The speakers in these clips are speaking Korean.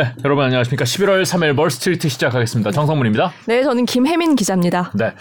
네, 여러분 안녕하십니까. 11월 3일 멀스트리트 시작하겠습니다. 정성문입니다. 네, 저는 김혜민 기자입니다. 네,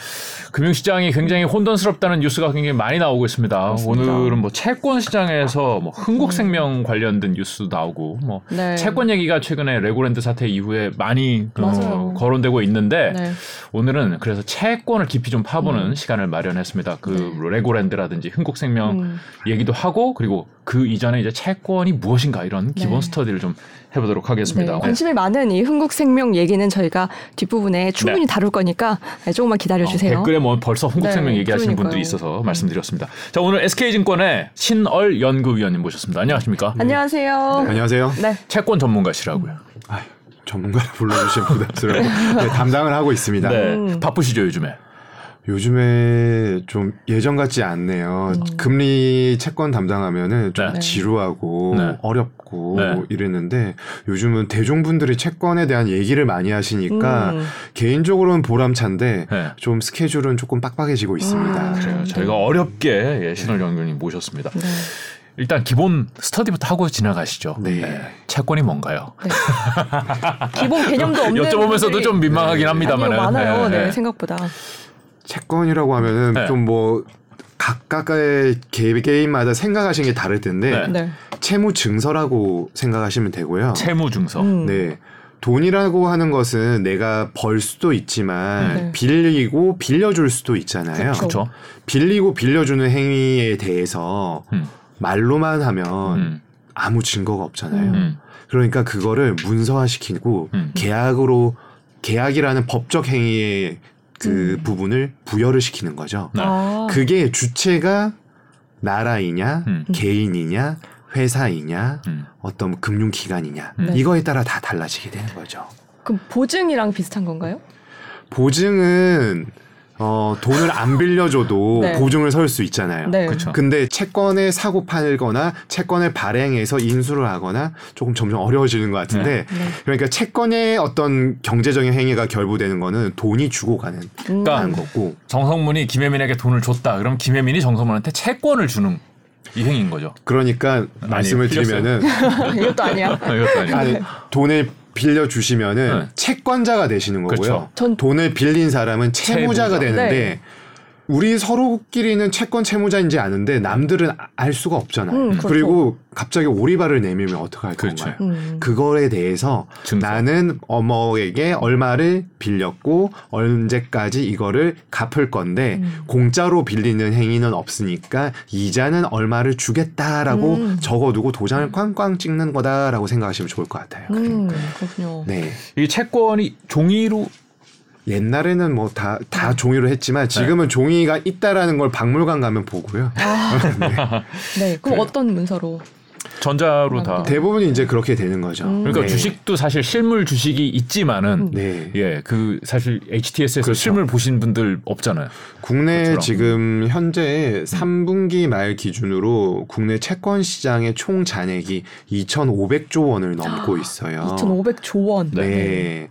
금융시장이 굉장히 혼돈스럽다는 뉴스가 굉장히 많이 나오고 있습니다. 그렇습니다. 오늘은 뭐 채권 시장에서 뭐 흥국생명 관련된 뉴스도 나오고 뭐 네. 채권 얘기가 최근에 레고랜드 사태 이후에 많이 어. 거론되고 있는데 네. 오늘은 그래서 채권을 깊이 좀 파보는 시간을 마련했습니다. 그 레고랜드라든지 흥국생명 음. 얘기도 하고 그리고 그 이전에 이제 채권이 무엇인가 이런 기본 네. 스터디를 좀 해보도록 하겠습니다. 네, 관심이 많은 이 흥국생명 얘기는 저희가 뒷부분에 충분히 네. 다룰 거니까 네, 조금만 기다려 주세요. 어, 댓글에 뭐 벌써 흥국생명 네, 얘기하시는 그러니까요. 음. 분들이 있어서 말씀드렸습니다. 자 오늘 SK증권의 신얼 연구위원님 모셨습니다. 안녕하십니까? 안녕하세요. 안녕하세요. 네. 채권 전문가시라고요. 아유, 전문가를 불러주신 부담스러워. 네, 담당을 하고 있습니다. 네, 음. 바쁘시죠 요즘에? 요즘에 좀 예전 같지 않네요. 금리 채권 담당하면은 좀 네. 지루하고 네. 어렵고 네. 이랬는데 요즘은 대중분들이 채권에 대한 얘기를 많이 하시니까 음. 개인적으로는 보람찬데 네. 좀 스케줄은 조금 빡빡해지고 있습니다. 아, 그래요. 저희가 어렵게 예, 연구위원님 모셨습니다. 네. 일단 기본 스터디부터 하고 지나가시죠. 네. 채권이 뭔가요? 네. 기본 개념도 없는 여쭤보면서도 좀 민망하긴 합니다만. 많아요. 네, 생각보다. 채권이라고 하면은 네. 좀뭐 각각의 개개인마다 생각하시는 게 다를 텐데 네. 네. 채무 증서라고 생각하시면 되고요. 채무 증서. 음. 네. 돈이라고 하는 것은 내가 벌 수도 있지만 네. 빌리고 빌려줄 수도 있잖아요. 그렇죠. 빌리고 빌려주는 행위에 대해서 음. 말로만 하면 음. 아무 증거가 없잖아요. 음. 그러니까 그거를 문서화시키고 음. 계약으로 계약이라는 법적 행위의 그 음. 부분을 부여를 시키는 거죠. 네. 아. 그게 주체가 나라이냐, 음. 개인이냐, 회사이냐, 음. 어떤 금융기관이냐 음. 이거에 따라 다 달라지게 되는 거죠. 그럼 보증이랑 비슷한 건가요? 보증은 어, 돈을 안 빌려줘도 네. 보증을 설 수 있잖아요. 네. 그렇죠. 근데 채권을 사고 팔거나 채권을 발행해서 인수를 하거나 조금 점점 어려워지는 것 같은데 네. 그러니까 채권의 어떤 경제적인 행위가 결부되는 거는 돈이 주고 가는 음. 그러니까 거고 정성문이 김혜민에게 돈을 줬다. 그럼 김혜민이 정성문한테 채권을 주는 이 행위인 거죠. 그러니까 말씀을 틀렸어요. 드리면은 이것도 아니야. 이것도 아니고. 아니, 돈을 빌려 주시면은 네. 채권자가 되시는 거고요. 그렇죠. 전- 돈을 빌린 사람은 채무자가 채무자. 되는데 네. 우리 서로끼리는 채권 채무자인지 아는데 남들은 알 수가 없잖아요. 음, 그렇죠. 그리고 갑자기 오리발을 내밀면 어떡할 그렇죠. 건가요? 음. 그거에 대해서 증서. 나는 어머에게 얼마를 빌렸고 언제까지 이거를 갚을 건데 음. 공짜로 빌리는 행위는 없으니까 이자는 얼마를 주겠다라고 음. 적어두고 도장을 꽝꽝 찍는 거다라고 생각하시면 좋을 것 같아요. 음, 그렇군요. 네. 이 채권이 종이로 옛날에는 뭐다다 종이로 했지만 지금은 종이가 있다라는 걸 박물관 가면 보고요. 네. 그럼 어떤 문서로? 전자로 다. 네. 대부분이 이제 그렇게 되는 거죠. 음. 그러니까 네. 주식도 사실 실물 주식이 있지만은 네. 예, 그 사실 HTS에서 그렇죠. 실물 보신 분들 없잖아요. 국내 그것처럼. 지금 현재 3분기 말 기준으로 국내 채권 시장의 총 잔액이 2,500조 원을 넘고 있어요. 2,500조 원. 네.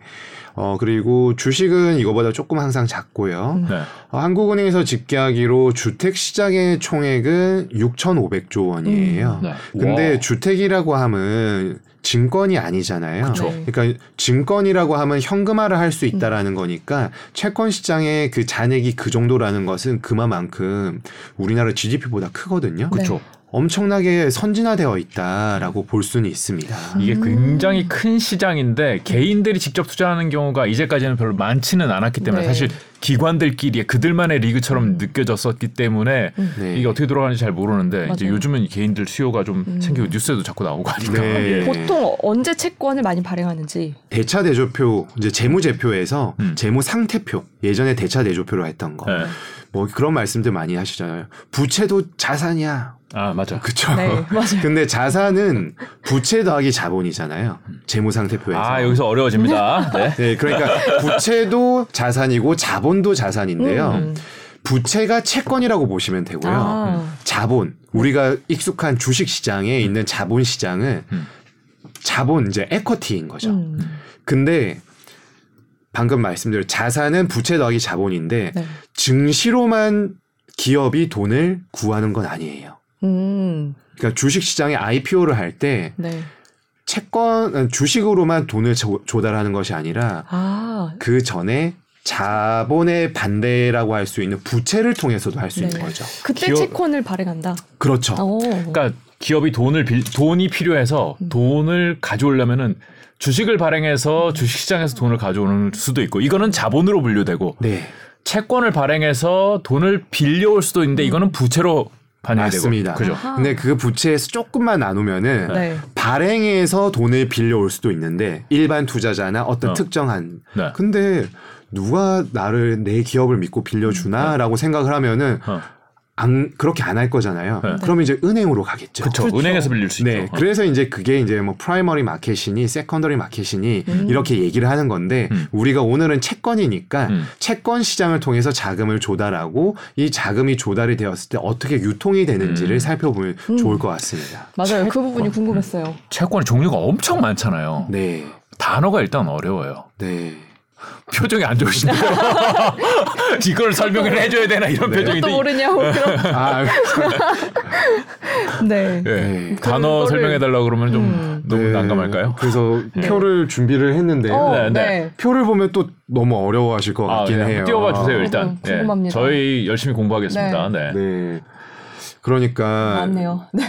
어, 그리고 주식은 이거보다 조금 항상 작고요. 음. 네. 어, 한국은행에서 집계하기로 주택 시장의 총액은 6,500조 원이에요. 네. 근데 와. 주택이라고 하면 증권이 아니잖아요. 그쵸. 네. 그러니까 증권이라고 하면 현금화를 할 수 있다라는 거니까 채권 시장의 그 잔액이 그 정도라는 것은 그만큼 우리나라 GDP보다 크거든요. 네. 그렇죠. 엄청나게 선진화되어 있다라고 볼 수는 있습니다. 이게 음. 굉장히 큰 시장인데 개인들이 직접 투자하는 경우가 이제까지는 별로 많지는 않았기 때문에 네. 사실 기관들끼리 그들만의 리그처럼 느껴졌었기 때문에 음. 네. 이게 어떻게 돌아가는지 잘 모르는데 이제 맞아요. 요즘은 개인들 수요가 좀 음. 생기고 뉴스에도 자꾸 나오고 하니까 네. 예. 보통 언제 채권을 많이 발행하는지. 대차 대조표 이제 재무 제표에서 음. 재무 상태표 예전에 대차 대조표로 했던 거. 네. 뭐 그런 말씀들 많이 하시잖아요. 부채도 자산이야. 아 맞아. 그쵸? 네, 맞아요. 근데 자산은 부채 더하기 자본이잖아요. 재무 상태표에서. 아 여기서 어려워집니다. 네. 네, 그러니까 부채도 자산이고 자본도 자산인데요. 음. 부채가 채권이라고 보시면 되고요. 아. 자본, 우리가 익숙한 주식 시장에 있는 자본 시장은 음. 자본 이제 equity인 거죠. 음. 근데 방금 말씀드린 자산은 부채 더하기 자본인데 네. 증시로만 기업이 돈을 구하는 건 아니에요. 음. 그러니까 주식 시장에 IPO를 할때 네. 채권 주식으로만 돈을 조, 조달하는 것이 아니라 아, 그 전에 자본의 반대라고 할 수 있는 부채를 통해서도 할수 있는 네. 거죠. 그때 기업- 채권을 발행한다. 그렇죠. 오. 그러니까 기업이 돈을 빌 돈이 필요해서 음. 돈을 가져오려면은 주식을 음. 발행해서 주식 시장에서 돈을 가져오는 수도 있고 이거는 자본으로 분류되고 네. 채권을 발행해서 돈을 빌려올 수도 있는데 이거는 부채로 반영이 맞습니다. 되고 그죠. 근데 그 부채에서 조금만 나누면은 네. 발행해서 돈을 빌려올 수도 있는데 일반 투자자나 어떤 어. 특정한 네. 근데 누가 나를 내 기업을 믿고 빌려주나라고 생각을 하면은 어. 안 그렇게 안 할 거잖아요. 네. 그러면 이제 은행으로 가겠죠. 그렇죠. 그렇죠. 은행에서 빌릴 수 네, 있죠. 그래서 이제 그게 이제 뭐 primary market이니 secondary market이니 음. 이렇게 얘기를 하는 건데 음. 우리가 오늘은 채권이니까 음. 채권 시장을 통해서 자금을 조달하고 이 자금이 조달이 되었을 때 어떻게 유통이 되는지를 음. 살펴보면 음. 좋을 것 같습니다. 맞아요. 그 부분이 궁금했어요. 채권의 종류가 엄청 많잖아요. 네, 단어가 일단 어려워요. 네. 표정이 안 좋으신데요. 이걸 설명을 해줘야 되나 이런 네. 표정인데. 또 모르냐고 그럼. 아, 네. 예. 네. 단어 그거를- 설명해 달라고 그러면 좀 음. 너무 네. 난감할까요? 그래서 표를 준비를 했는데요. 어, 네, 네. 네. 표를 보면 또 너무 어려워하실 것 아, 같긴 네. 해요. 띄워봐 주세요 일단. 어, 궁금합니다. 예. 저희 열심히 공부하겠습니다. 네. 네. 그러니까 맞네요. 네.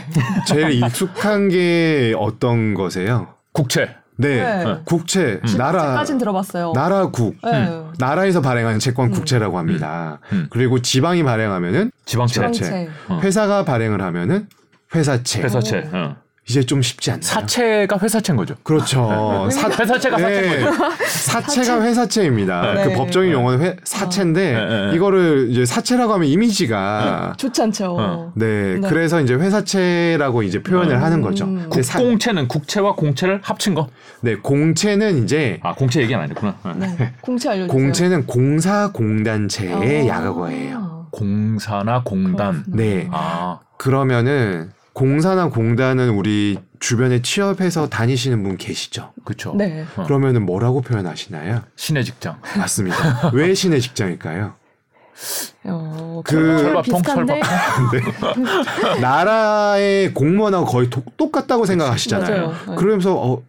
제일 익숙한 게 어떤 거세요? 국채. 네, 네. 국채, 나라, 까진 들어봤어요. 나라국, 네. 나라에서 발행하는 채권 국채라고 합니다. 음. 그리고 지방이 발행하면은 지방채. 지방채. 어. 회사가 발행을 하면은 회사채. 회사채. 오. 어. 이제 좀 쉽지 않나요? 사채가 회사채인 거죠. 그렇죠. 사, 회사채가 사채인 네. 거죠. 사채가 회사채입니다. 네. 그 법적인 용어는 회, 사채인데 네, 네, 네. 이거를 이제 사채라고 하면 이미지가 좋지 않죠. 어. 네, 네. 그래서 이제 회사채라고 이제 표현을 음. 하는 거죠. 음. 국공채는 국채와 공채를 합친 거. 네, 공채는 이제 아 공채 얘기는 아니구나. 어. 네. 공채 알려주세요. 공채는 공사공단체의 아. 약어예요. 공사나 공단. 그렇구나. 네. 아 그러면은 공사나 공단은 우리 주변에 취업해서 다니시는 분 계시죠? 그렇죠. 네. 어. 그러면은 뭐라고 표현하시나요? 신의 직장. 맞습니다. 왜 신의 직장일까요? 어, 그- 그 철밥통, 비슷한데 나라의 공무원하고 거의 도- 똑같다고 생각하시잖아요. 맞아요. 네. 그러면서 어,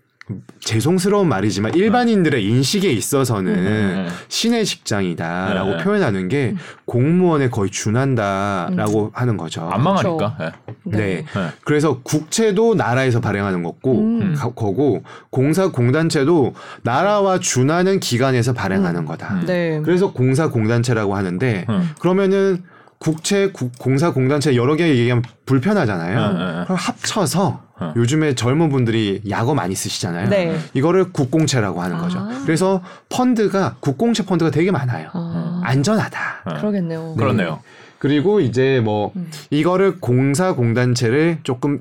죄송스러운 말이지만 일반인들의 인식에 있어서는 음. 신의 직장이다라고 네. 표현하는 게 공무원에 거의 준한다라고 하는 거죠. 안 망하니까. 예. 네. 네. 그래서 국채도 나라에서 발행하는 거고 음. 가- 거고 공사 공단체도 나라와 준하는 기관에서 발행하는 음. 거다. 음. 네. 그래서 공사 공단체라고 하는데 음. 그러면은 국채 국- 공사 공단체 여러 개 얘기하면 불편하잖아요. 음, 음, 음. 그럼 합쳐서 음. 요즘에 젊은 분들이 약어 많이 쓰시잖아요. 네. 이거를 국공채라고 하는 거죠. 아. 그래서 펀드가 국공채 펀드가 되게 많아요. 아, 안전하다. 어. 그러겠네요. 네. 그렇네요. 그리고 이제 뭐 음. 이거를 공사 공단체를 조금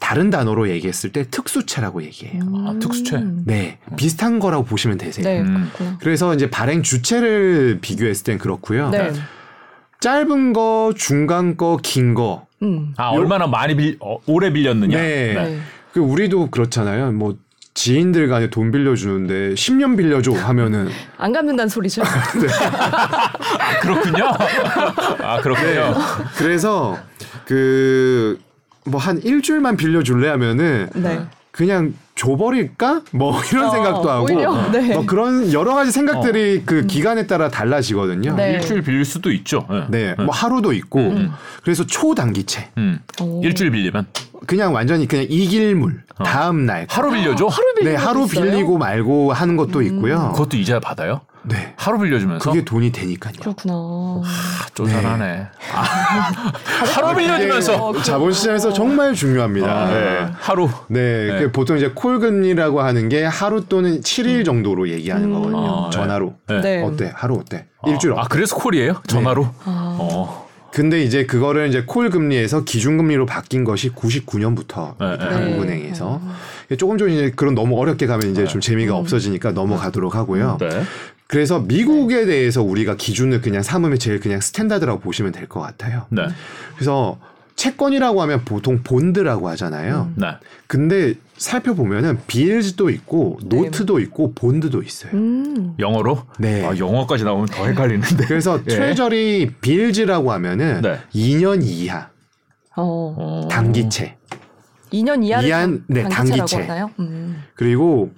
다른 단어로 얘기했을 때 특수채라고 얘기해요. 아, 특수채. 네, 비슷한 거라고 보시면 되세요. 네. 음. 그래서 이제 발행 주체를 비교했을 땐 그렇고요. 네. 짧은 거, 중간 거, 긴 거. 음. 아 얼마나 많이 빌 어, 오래 빌렸느냐. 네. 네. 그 우리도 그렇잖아요. 뭐 지인들 간에 돈 빌려주는데 10년 빌려줘 하면은 안 갚는다는 소리죠. 그렇군요. 아 그렇군요. 그래서 그 뭐 한 일주일만 빌려줄래 하면은 네. 그냥 줘버릴까? 뭐 이런 어, 생각도 하고 오히려? 네. 뭐 그런 여러 가지 생각들이 그 기간에 따라 달라지거든요. 네. 일주일 빌릴 수도 있죠. 예. 네, 뭐 하루도 있고 그래서 초단기채 음. 오. 일주일 빌리면 그냥 완전히 그냥 이길물 다음 날 하루 빌려줘. 하루 빌리는 네 하루 있어요? 빌리고 말고 하는 것도 있고요. 그것도 이자 받아요. 네, 하루 빌려주면서 그게 돈이 되니까요. 그렇구나. 아, 쪼잔하네. 아, 하루 빌려주면서 이게 자본시장에서 정말 중요합니다. 아, 네. 하루. 네, 네. 그 보통 이제 콜금리라고 하는 게 하루 또는 7일 정도로 얘기하는 음. 거거든요. 아, 네. 전화로. 네. 네. 어때? 하루 어때? 일주일 아 어때? 그래서 콜이에요? 전화로? 아. 어. 근데 이제 그거를 이제 콜 금리에서 기준 금리로 바뀐 것이 99년부터 네, 네. 한국은행에서 조금 좀 이제 그런 너무 어렵게 가면 이제 좀 재미가 음. 없어지니까 넘어가도록 하고요. 네. 그래서 미국에 대해서 우리가 기준을 그냥 삼으면 제일 그냥 standard라고 보시면 될 것 같아요. 네. 그래서 채권이라고 하면 보통 bond라고 하잖아요. 네. 근데 살펴보면은 bills도 있고 네. note도 있고 bond도 있어요. 음. 영어로? 네. 아, 영어까지 나오면 더 헷갈리는데. 그래서 예. Treasury bills라고 하면은 네. 2년 이하 어. 어. 단기채. 2년 이하를 이한- 네, 단기채라고 단기채. 하나요? 음. 그리고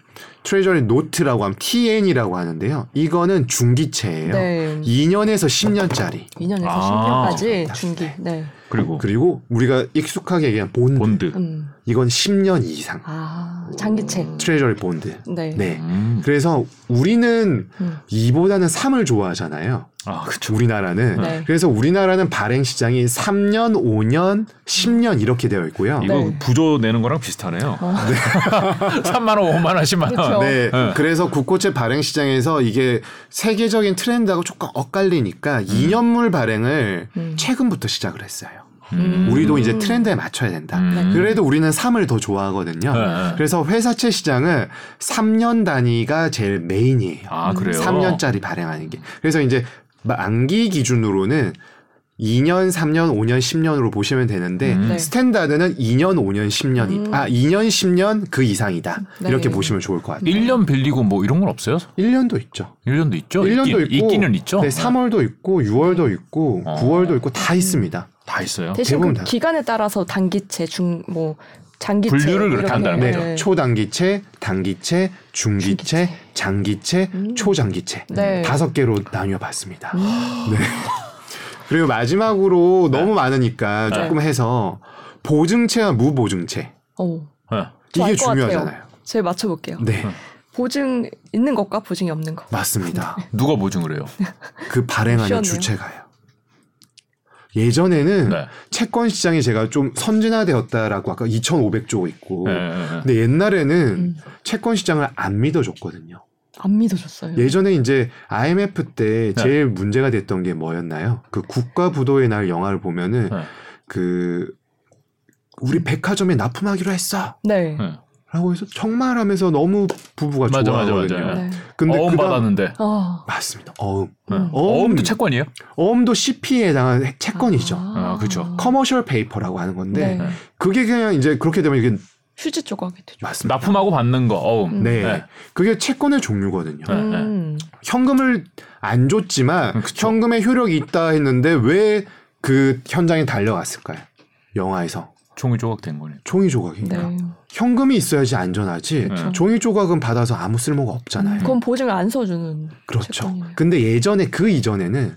Treasury note라고 하면 TN이라고 하는데요. 이거는 중기채예요. 네. 2년에서 10년짜리. 2년에서 아, 10년까지 맞습니다. 중기. 네. 그리고 그리고 우리가 익숙하게 얘기하는 bond. bond. 음. 이건 10년 이상. 아, 장기채. Treasury bond. 네. 네. 음. 그래서 우리는 음. 2보다는 3을 좋아하잖아요. 아, 그렇죠. 우리나라는. 네. 그래서 우리나라는 발행 시장이 3년, 5년, 10년 이렇게 되어 있고요. 이거 네. 부조 내는 거랑 비슷하네요. 어. 3만 원, 5만 원, 10만 원. 네, 네. 그래서 국고채 발행 시장에서 이게 세계적인 트렌드하고 조금 엇갈리니까 2년물 발행을 음. 최근부터 시작을 했어요. 음. 우리도 이제 트렌드에 맞춰야 된다. 음. 그래도 우리는 3을 더 좋아하거든요. 네, 네. 그래서 회사채 시장은 3년 단위가 제일 메인이에요. 아, 그래요? 3년짜리 발행하는 게. 그래서 이제 만기 기준으로는 2년, 3년, 5년, 10년으로 보시면 되는데 음. 네. standard는 2년, 5년, 10년이 음. 아 2년, 10년 그 이상이다. 네. 이렇게 보시면 좋을 것 같아요. 1년 빌리고 뭐 이런 건 없어요? 1년도 있죠. 1년도 있죠? 1년도 있기, 있고 있기는 있죠? 네, 3월도 있고 6월도 있고 어. 9월도 있고 다 있습니다. 다 있어요. 대신 그 다. 기간에 따라서 단기채, 중, 뭐, 장기채. 분류를 그렇게 한다는 네, 거죠. 초단기채, 단기채, 중기채, 중기채. 장기채, 음. 초장기채 네. 다섯 개로 나뉘어 봤습니다. 음. 네. 그리고 마지막으로 너무 많으니까 네. 조금 해서 보증채와 무보증채 어, 네. 저알 이게. 중요하잖아요. 제가 맞춰볼게요. 네, 보증 있는 것과 보증이 없는 것. 맞습니다. 누가 보증을 해요? 그 발행하는. 주체가요. 예전에는 네. 채권 시장이 제가 좀 선진화되었다라고 아까 2,500조 있고 네, 네, 네. 근데 옛날에는 음. 채권 시장을 안 믿어줬거든요. 안 믿어줬어요. 예전에 이제 IMF 때 네. 제일 문제가 됐던 게 뭐였나요? 그 국가 부도의 날 영화를 보면은 네. 그 우리 백화점에 납품하기로 했어. 네. 네. 라고 해서 정말 하면서 너무 부부가 맞아, 맞아, 좋아하거든요. 맞아. 네. 근데 어음 그다음- 받았는데. 어. 맞습니다. 어음. 네. 음. 어음 도 채권이에요? 어음도 CP에 해당하는 채권이죠. 아, 그쵸. commercial paper라고 하는 건데 네. 그게 그냥 이제 그렇게 되면 이게 휴지 조각이 되죠. 맞습니다. 납품하고 받는 거, 어음. 음. 네. 네. 그게 채권의 종류거든요. 네. 음. 현금을 안 줬지만 음, 그쵸. 현금의 효력이 있다 했는데 왜 그 현장에 달려갔을까요? 영화에서 종이 조각된 거네. 종이 조각이니까 네. 현금이 있어야지 안전하지 그쵸. 종이 조각은 받아서 아무 쓸모가 없잖아요. 그건 보증을 안 써주는. 그렇죠. 채권이네요. 근데 예전에 그 이전에는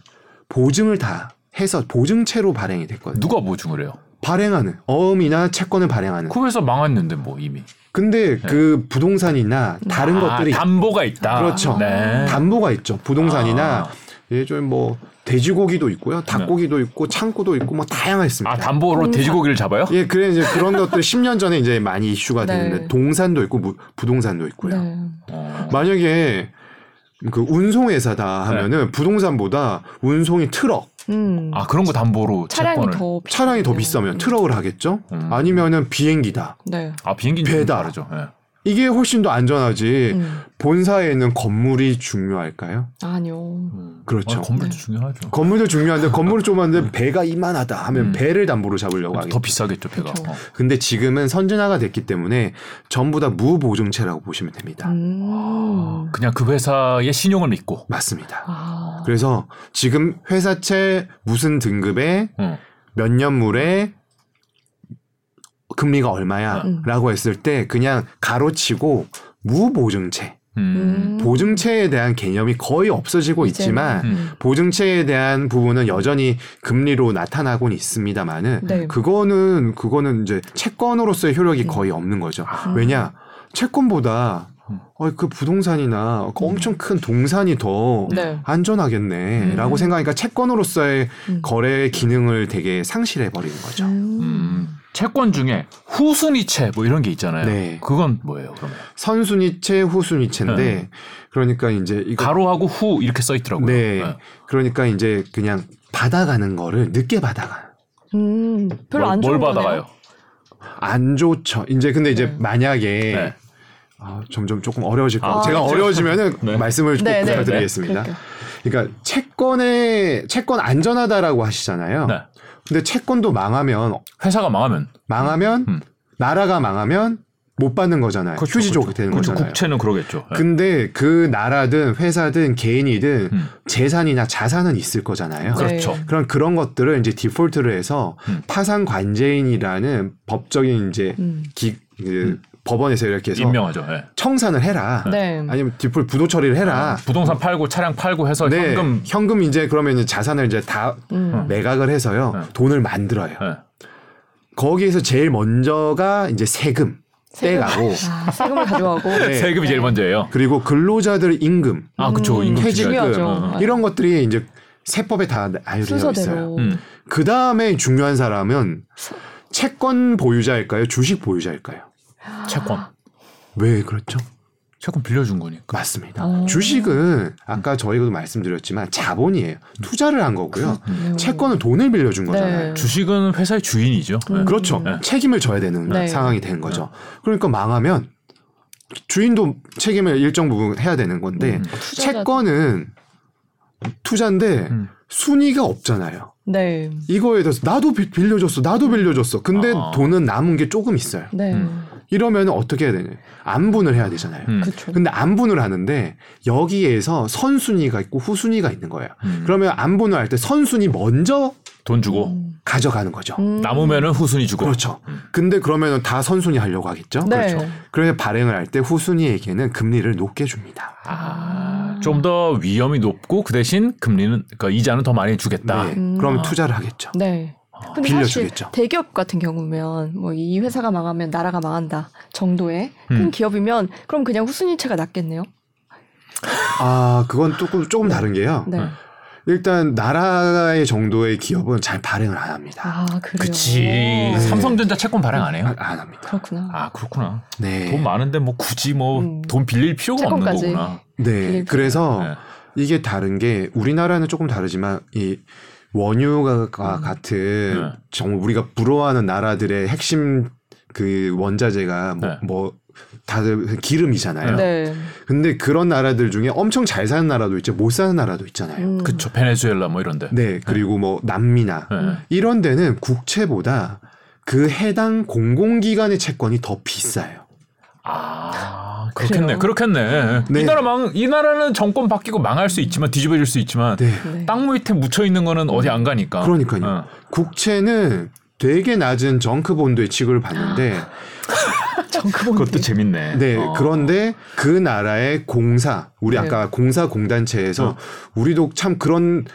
보증을 다 해서 보증채로 발행이 됐거든요. 누가 보증을 해요? 발행하는 어음이나 채권을 발행하는. 그 회사 망했는데 뭐 이미. 근데 그 부동산이나 다른 아, 것들이 담보가 있다. 그렇죠. 네. 담보가 있죠. 부동산이나 아. 예전 뭐 돼지고기도 있고요, 닭고기도 있고 창고도 있고 뭐 다양했습니다. 아, 담보로 동산. 돼지고기를 잡아요? 예, 그래 이제 그런 것들 10년 전에 이제 많이 이슈가 네. 되는데 동산도 있고 무- 부동산도 있고요. 네. 어. 만약에 그 운송회사다 하면은 부동산보다 운송이 트럭, 음. 아, 그런 거 담보로 차량이 채권을. 더 차량이 더. 비싸면 트럭을 하겠죠. 음. 아니면은 비행기다. 네. 아, 비행기는 좀 배다. 다르죠. 예. 이게 훨씬 더 안전하지. 음. 본사에 있는 건물이 중요할까요? 아니요. 음. 그렇죠. 아, 건물도 네. 중요하죠. 건물도 중요한데 건물이 좁았는데 배가 이만하다 하면 음. 배를 담보로 잡으려고 하겠죠. 더 비싸겠죠, 배가. 그렇죠. 어. 근데 지금은 선진화가 됐기 때문에 전부 다 무보증채라고 보시면 됩니다. 음. 그냥 그 회사의 신용을 믿고. 맞습니다. 아. 그래서 지금 회사채 무슨 등급에 어. 몇 년물에 금리가 음. 얼마야라고 했을 때 그냥 가로치고 무보증채, 음. 음. 보증채에 대한 개념이 거의 없어지고. 있지만 음. 보증채에 대한 부분은 여전히 금리로 나타나고는 있습니다만은 네. 그거는 그거는 이제 채권으로서의 효력이 음. 거의 없는 거죠. 음. 왜냐 채권보다 음. 어, 그 부동산이나 그 엄청 큰 동산이 더 네. 안전하겠네라고 음. 생각하니까 채권으로서의 음. 거래 기능을 되게 상실해 버리는 거죠. 음. 채권 중에 후순위채 뭐 이런 게 있잖아요. 네. 그건 뭐예요, 그러면? 선순위채, 후순위채인데 네. 그러니까 이제 이거 가로하고 후 이렇게 써 있더라고요. 네. 그러니까 이제 그냥 받아가는 거를 늦게 받아가. 음. 별로 뭘, 안 좋은 뭘. 받아가요? 안 좋죠. 이제 근데 이제 네. 만약에 네. 아, 점점 조금 어려워질 것 같아요. 아, 제가 그렇죠. 어려워지면은 네. 말씀을 꼭 네, 네, 부탁드리겠습니다. 그러니까. 그러니까 채권에 채권 안전하다라고 하시잖아요. 네. 근데 채권도 망하면 회사가 망하면 망하면 음. 나라가 망하면 못 받는 거잖아요. 그렇죠, 휴지족 그렇죠. 되는 그렇죠. 거잖아요. 국채는 그러겠죠. 예. 근데 그 나라든 회사든 개인이든 음. 재산이나 자산은 있을 거잖아요. 네. 그렇죠. 그럼 그런 것들을 이제 디폴트를 해서 음. 파산 관제인이라는 법적인 이제 음. 기, 그 법원에서 이렇게 해서 임명하죠. 예. 청산을 해라. 네. 아니면 디폴트 부도 처리를 해라. 부동산 팔고 차량 팔고 해서 네, 현금 현금 이제 그러면 이제 자산을 이제 다 음. 매각을 해서요 네. 돈을 만들어요. 예. 거기에서 제일 먼저가 이제 세금 떼가고 아, 세금을 가져가고. 네. 세금이 제일 먼저예요. 그리고 근로자들 임금 아, 그쵸. 음, 임금 퇴직금. 어, 어. 이런 것들이 이제 세법에 다 알려져 있어요. 순서대로. 음. 그 다음에 중요한 사람은 채권 보유자일까요? 주식 보유자일까요? 채권. 왜 그렇죠? 채권 빌려준 거니까. 맞습니다. 어. 주식은 아까 저희도 말씀드렸지만 자본이에요. 투자를 한 거고요. 음. 채권은 돈을 빌려준 거잖아요. 네. 주식은 회사의 주인이죠. 예. 음. 그렇죠. 네. 책임을 져야 되는 네. 상황이 된 거죠. 그러니까 망하면 주인도 책임을 일정 부분 해야 되는 건데 음. 채권은 투자인데 음. 순위가 없잖아요. 네. 이거에 대해서 나도 비- 빌려줬어, 나도 빌려줬어. 근데 아. 돈은 남은 게 조금 있어요. 네. 음. 이러면 어떻게 해야 되냐? 안분을 해야 되잖아요. 음. 근데 안분을 하는데 여기에서 선순위가 있고 후순위가 있는 거예요. 음. 그러면 안분을 할 때 선순위 먼저 돈 주고 음. 가져가는 거죠. 음. 남으면은 후순위 주고. 그렇죠. 근데 그러면 다 선순위 하려고 하겠죠. 네. 그렇죠. 그래서 발행을 할 때 후순위에게는 금리를 높게 줍니다. 아, 좀 더 위험이 높고 그 대신 금리는 그러니까 이자는 더 많이 주겠다. 네. 음. 그럼 투자를 하겠죠. 네. 근데 빌려주겠죠. 사실 대기업 같은 경우면 뭐 이 회사가 망하면 나라가 망한다 정도의 큰 음. 기업이면 그럼 그냥 후순위채가 낫겠네요. 아, 그건 조금 조금 다른 게요. 네. 네. 일단 나라의 정도의 기업은 잘 발행을 안 합니다. 아 그래요. 그치. 네. 삼성전자 채권 발행 안 해요? 아, 안 합니다. 그렇구나. 아 그렇구나. 네. 돈 많은데 뭐 굳이 뭐돈 음. 빌릴 필요가 없는 채권까지. 거구나. 네. 그래서 네. 이게 다른 게 우리나라는 조금 다르지만 이 원유가 음. 같은 네. 정말 우리가 부러워하는 나라들의 핵심 그 원자재가 뭐, 네. 뭐 다들 기름이잖아요. 네. 근데 그런 나라들 중에 엄청 잘 사는 나라도 있죠. 못 사는 나라도 있잖아요. 음. 그쵸. 베네수엘라 뭐 이런데. 네. 그리고 뭐 남미나 네. 이런 데는 국채보다 그 해당 공공기관의 채권이 더 비싸요. 아 그렇겠네. 그래요? 네. 그렇겠네. 이 나라 망, 이 나라는 정권 바뀌고 망할 수 있지만 뒤집어질 수 있지만 네. 네. 땅 밑에 묻혀 있는 거는 어디 안 가니까. 그러니까요. 어. 국채는 되게 낮은 정크 본드의 취급을 받는데 정크본드. 그것도 재밌네. 네, 어. 그런데 그 나라의 공사, 우리 네. 아까 공사 공단체에서 어. 우리도 참 그런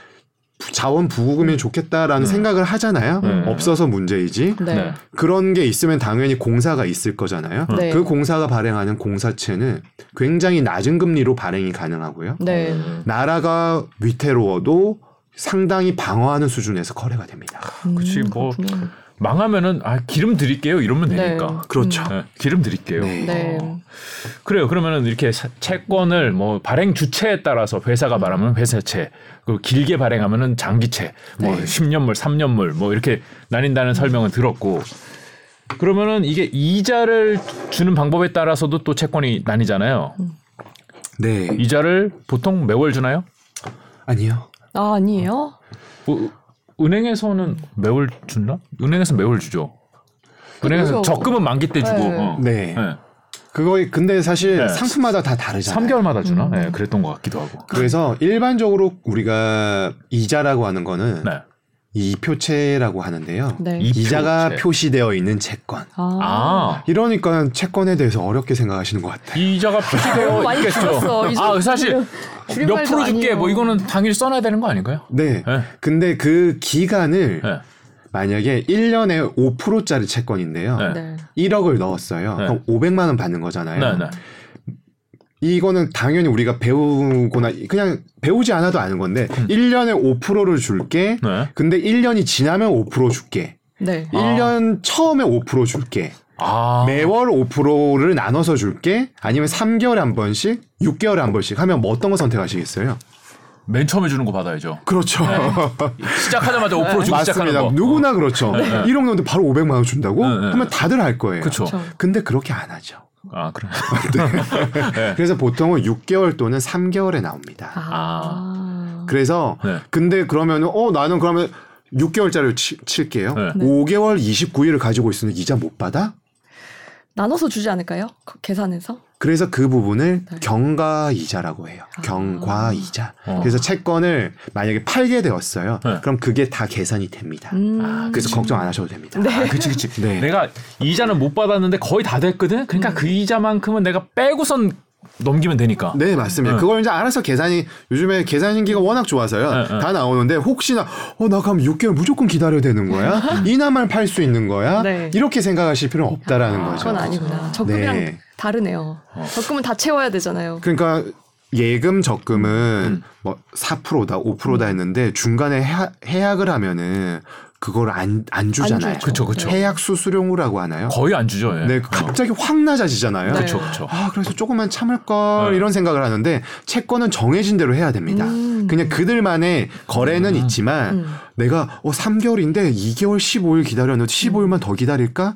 자원 부구금이 좋겠다라는 생각을 하잖아요. 음. 없어서 문제이지. 네. 네. 그런 게 있으면 당연히 공사가 있을 거잖아요. 네. 그 공사가 발행하는 공사채는 굉장히 낮은 금리로 발행이 가능하고요. 네. 나라가 위태로워도 상당히 방어하는 수준에서 거래가 됩니다. 그치, 음, 뭐 그렇군요. 망하면은 아 기름 드릴게요 이러면 네. 되니까. 그렇죠. 네, 기름 드릴게요. 네. 네. 어. 그래요. 그러면은 이렇게 사- 채권을 뭐 발행 주체에 따라서 회사가 말하면 회사채, 그 길게 발행하면은 장기채, 뭐 네. 10년물, 3년물 뭐 이렇게 나뉜다는 설명은 들었고. 그러면은 이게 이자를 주는 방법에 따라서도 또 채권이 나뉘잖아요. 네. 이자를 보통 매월 주나요? 아니요. 아 아니에요? 뭐, 은행에서는 매월 준다? 은행에서 매월 주죠. 은행에서 그죠. 적금은 만기 때 주고. 네. 어. 네. 네. 그거 근데 사실 네. 상품마다 다 다르잖아요. 3개월마다 주나? 음. 네, 그랬던 것 같기도 하고. 그래서 일반적으로 우리가 이자라고 하는 거는 네. 이표채라고 하는데요. 네. 이- 이자가 이표채. 표시되어 있는 채권. 아. 아, 이러니까 채권에 대해서 어렵게 생각하시는 것 같아요. 이자가 표시되어 많이 있겠죠. 아, 사실 줄일 몇 말도 프로 줄게 아니에요. 뭐 이거는 당일 써놔야 되는 거 아닌가요? 네. 네. 근데 그 기간을 네. 만약에 1년에 5%짜리 채권인데요. 네. 네. 1억을 넣었어요. 네. 그럼 500만 원 받는 거잖아요. 네, 네. 이거는 당연히 우리가 배우거나 그냥 배우지 않아도 아는 건데 음. 1년에 5%를 줄게. 네. 근데 1년이 지나면 5% 줄게. 네. 아. 1년 처음에 5% 줄게. 아. 매월 5%를 나눠서 줄게. 아니면 3개월에 한 번씩, 6개월에 한 번씩 하면 뭐 어떤 거 선택하시겠어요? 맨 처음에 주는 거 받아야죠. 그렇죠. 시작하자마자 5% 주고 시작하는 맞습니다. 거. 누구나 그렇죠. 1억 넣는데 바로 500만 원 준다고? 네, 네. 하면 다들 할 거예요. 그렇죠. 근데 그렇게 안 하죠. 아, 그래. 그래서 보통은 6개월 또는 3개월에 나옵니다. 아. 그래서 네. 근데 그러면 어 나는 그러면 6개월짜리를 치, 칠게요. 네. 네. 5개월 29일을 가지고 있으면 이자 못 받아? 나눠서 주지 않을까요? 그 계산해서? 그래서 그 부분을 네. 경과이자라고 해요. 아. 경과이자. 어. 그래서 채권을 만약에 팔게 되었어요. 네. 그럼 그게 다 계산이 됩니다. 음. 아, 그래서 걱정 안 하셔도 됩니다. 네. 아, 그치 그치. 네. 내가 이자는 못 받았는데 거의 다 됐거든. 그러니까 음. 그 이자만큼은 내가 빼고선 넘기면 되니까. 네, 맞습니다. 네. 그걸 이제 알아서 계산이 요즘에 계산 신기가 워낙 좋아서요. 네, 네. 다 나오는데 혹시나 어 나 그럼 6개월 무조건 기다려야 되는 거야? 이나만 팔 수 있는 거야? 네. 이렇게 생각하실 필요는 없다라는 거죠. 그건 아니구나. 적금이랑 네. 다르네요. 어. 적금은 다 채워야 되잖아요. 그러니까 예금 적금은 음. 뭐 4%다, 5%다 했는데 중간에 해약, 해약을 하면은 그걸 안, 안 주잖아요. 그쵸, 그쵸. 해약 수수료라고 하나요? 거의 안 주죠. 예. 네, 어. 갑자기 확 낮아지잖아요. 네. 그쵸 그쵸. 아, 그래서 조금만 참을 걸 네. 이런 생각을 하는데 채권은 정해진 대로 해야 됩니다. 음. 그냥 그들만의 거래는 음. 있지만 음. 내가 어 3개월인데 2개월 15일 기다렸는데 15일만 더 기다릴까?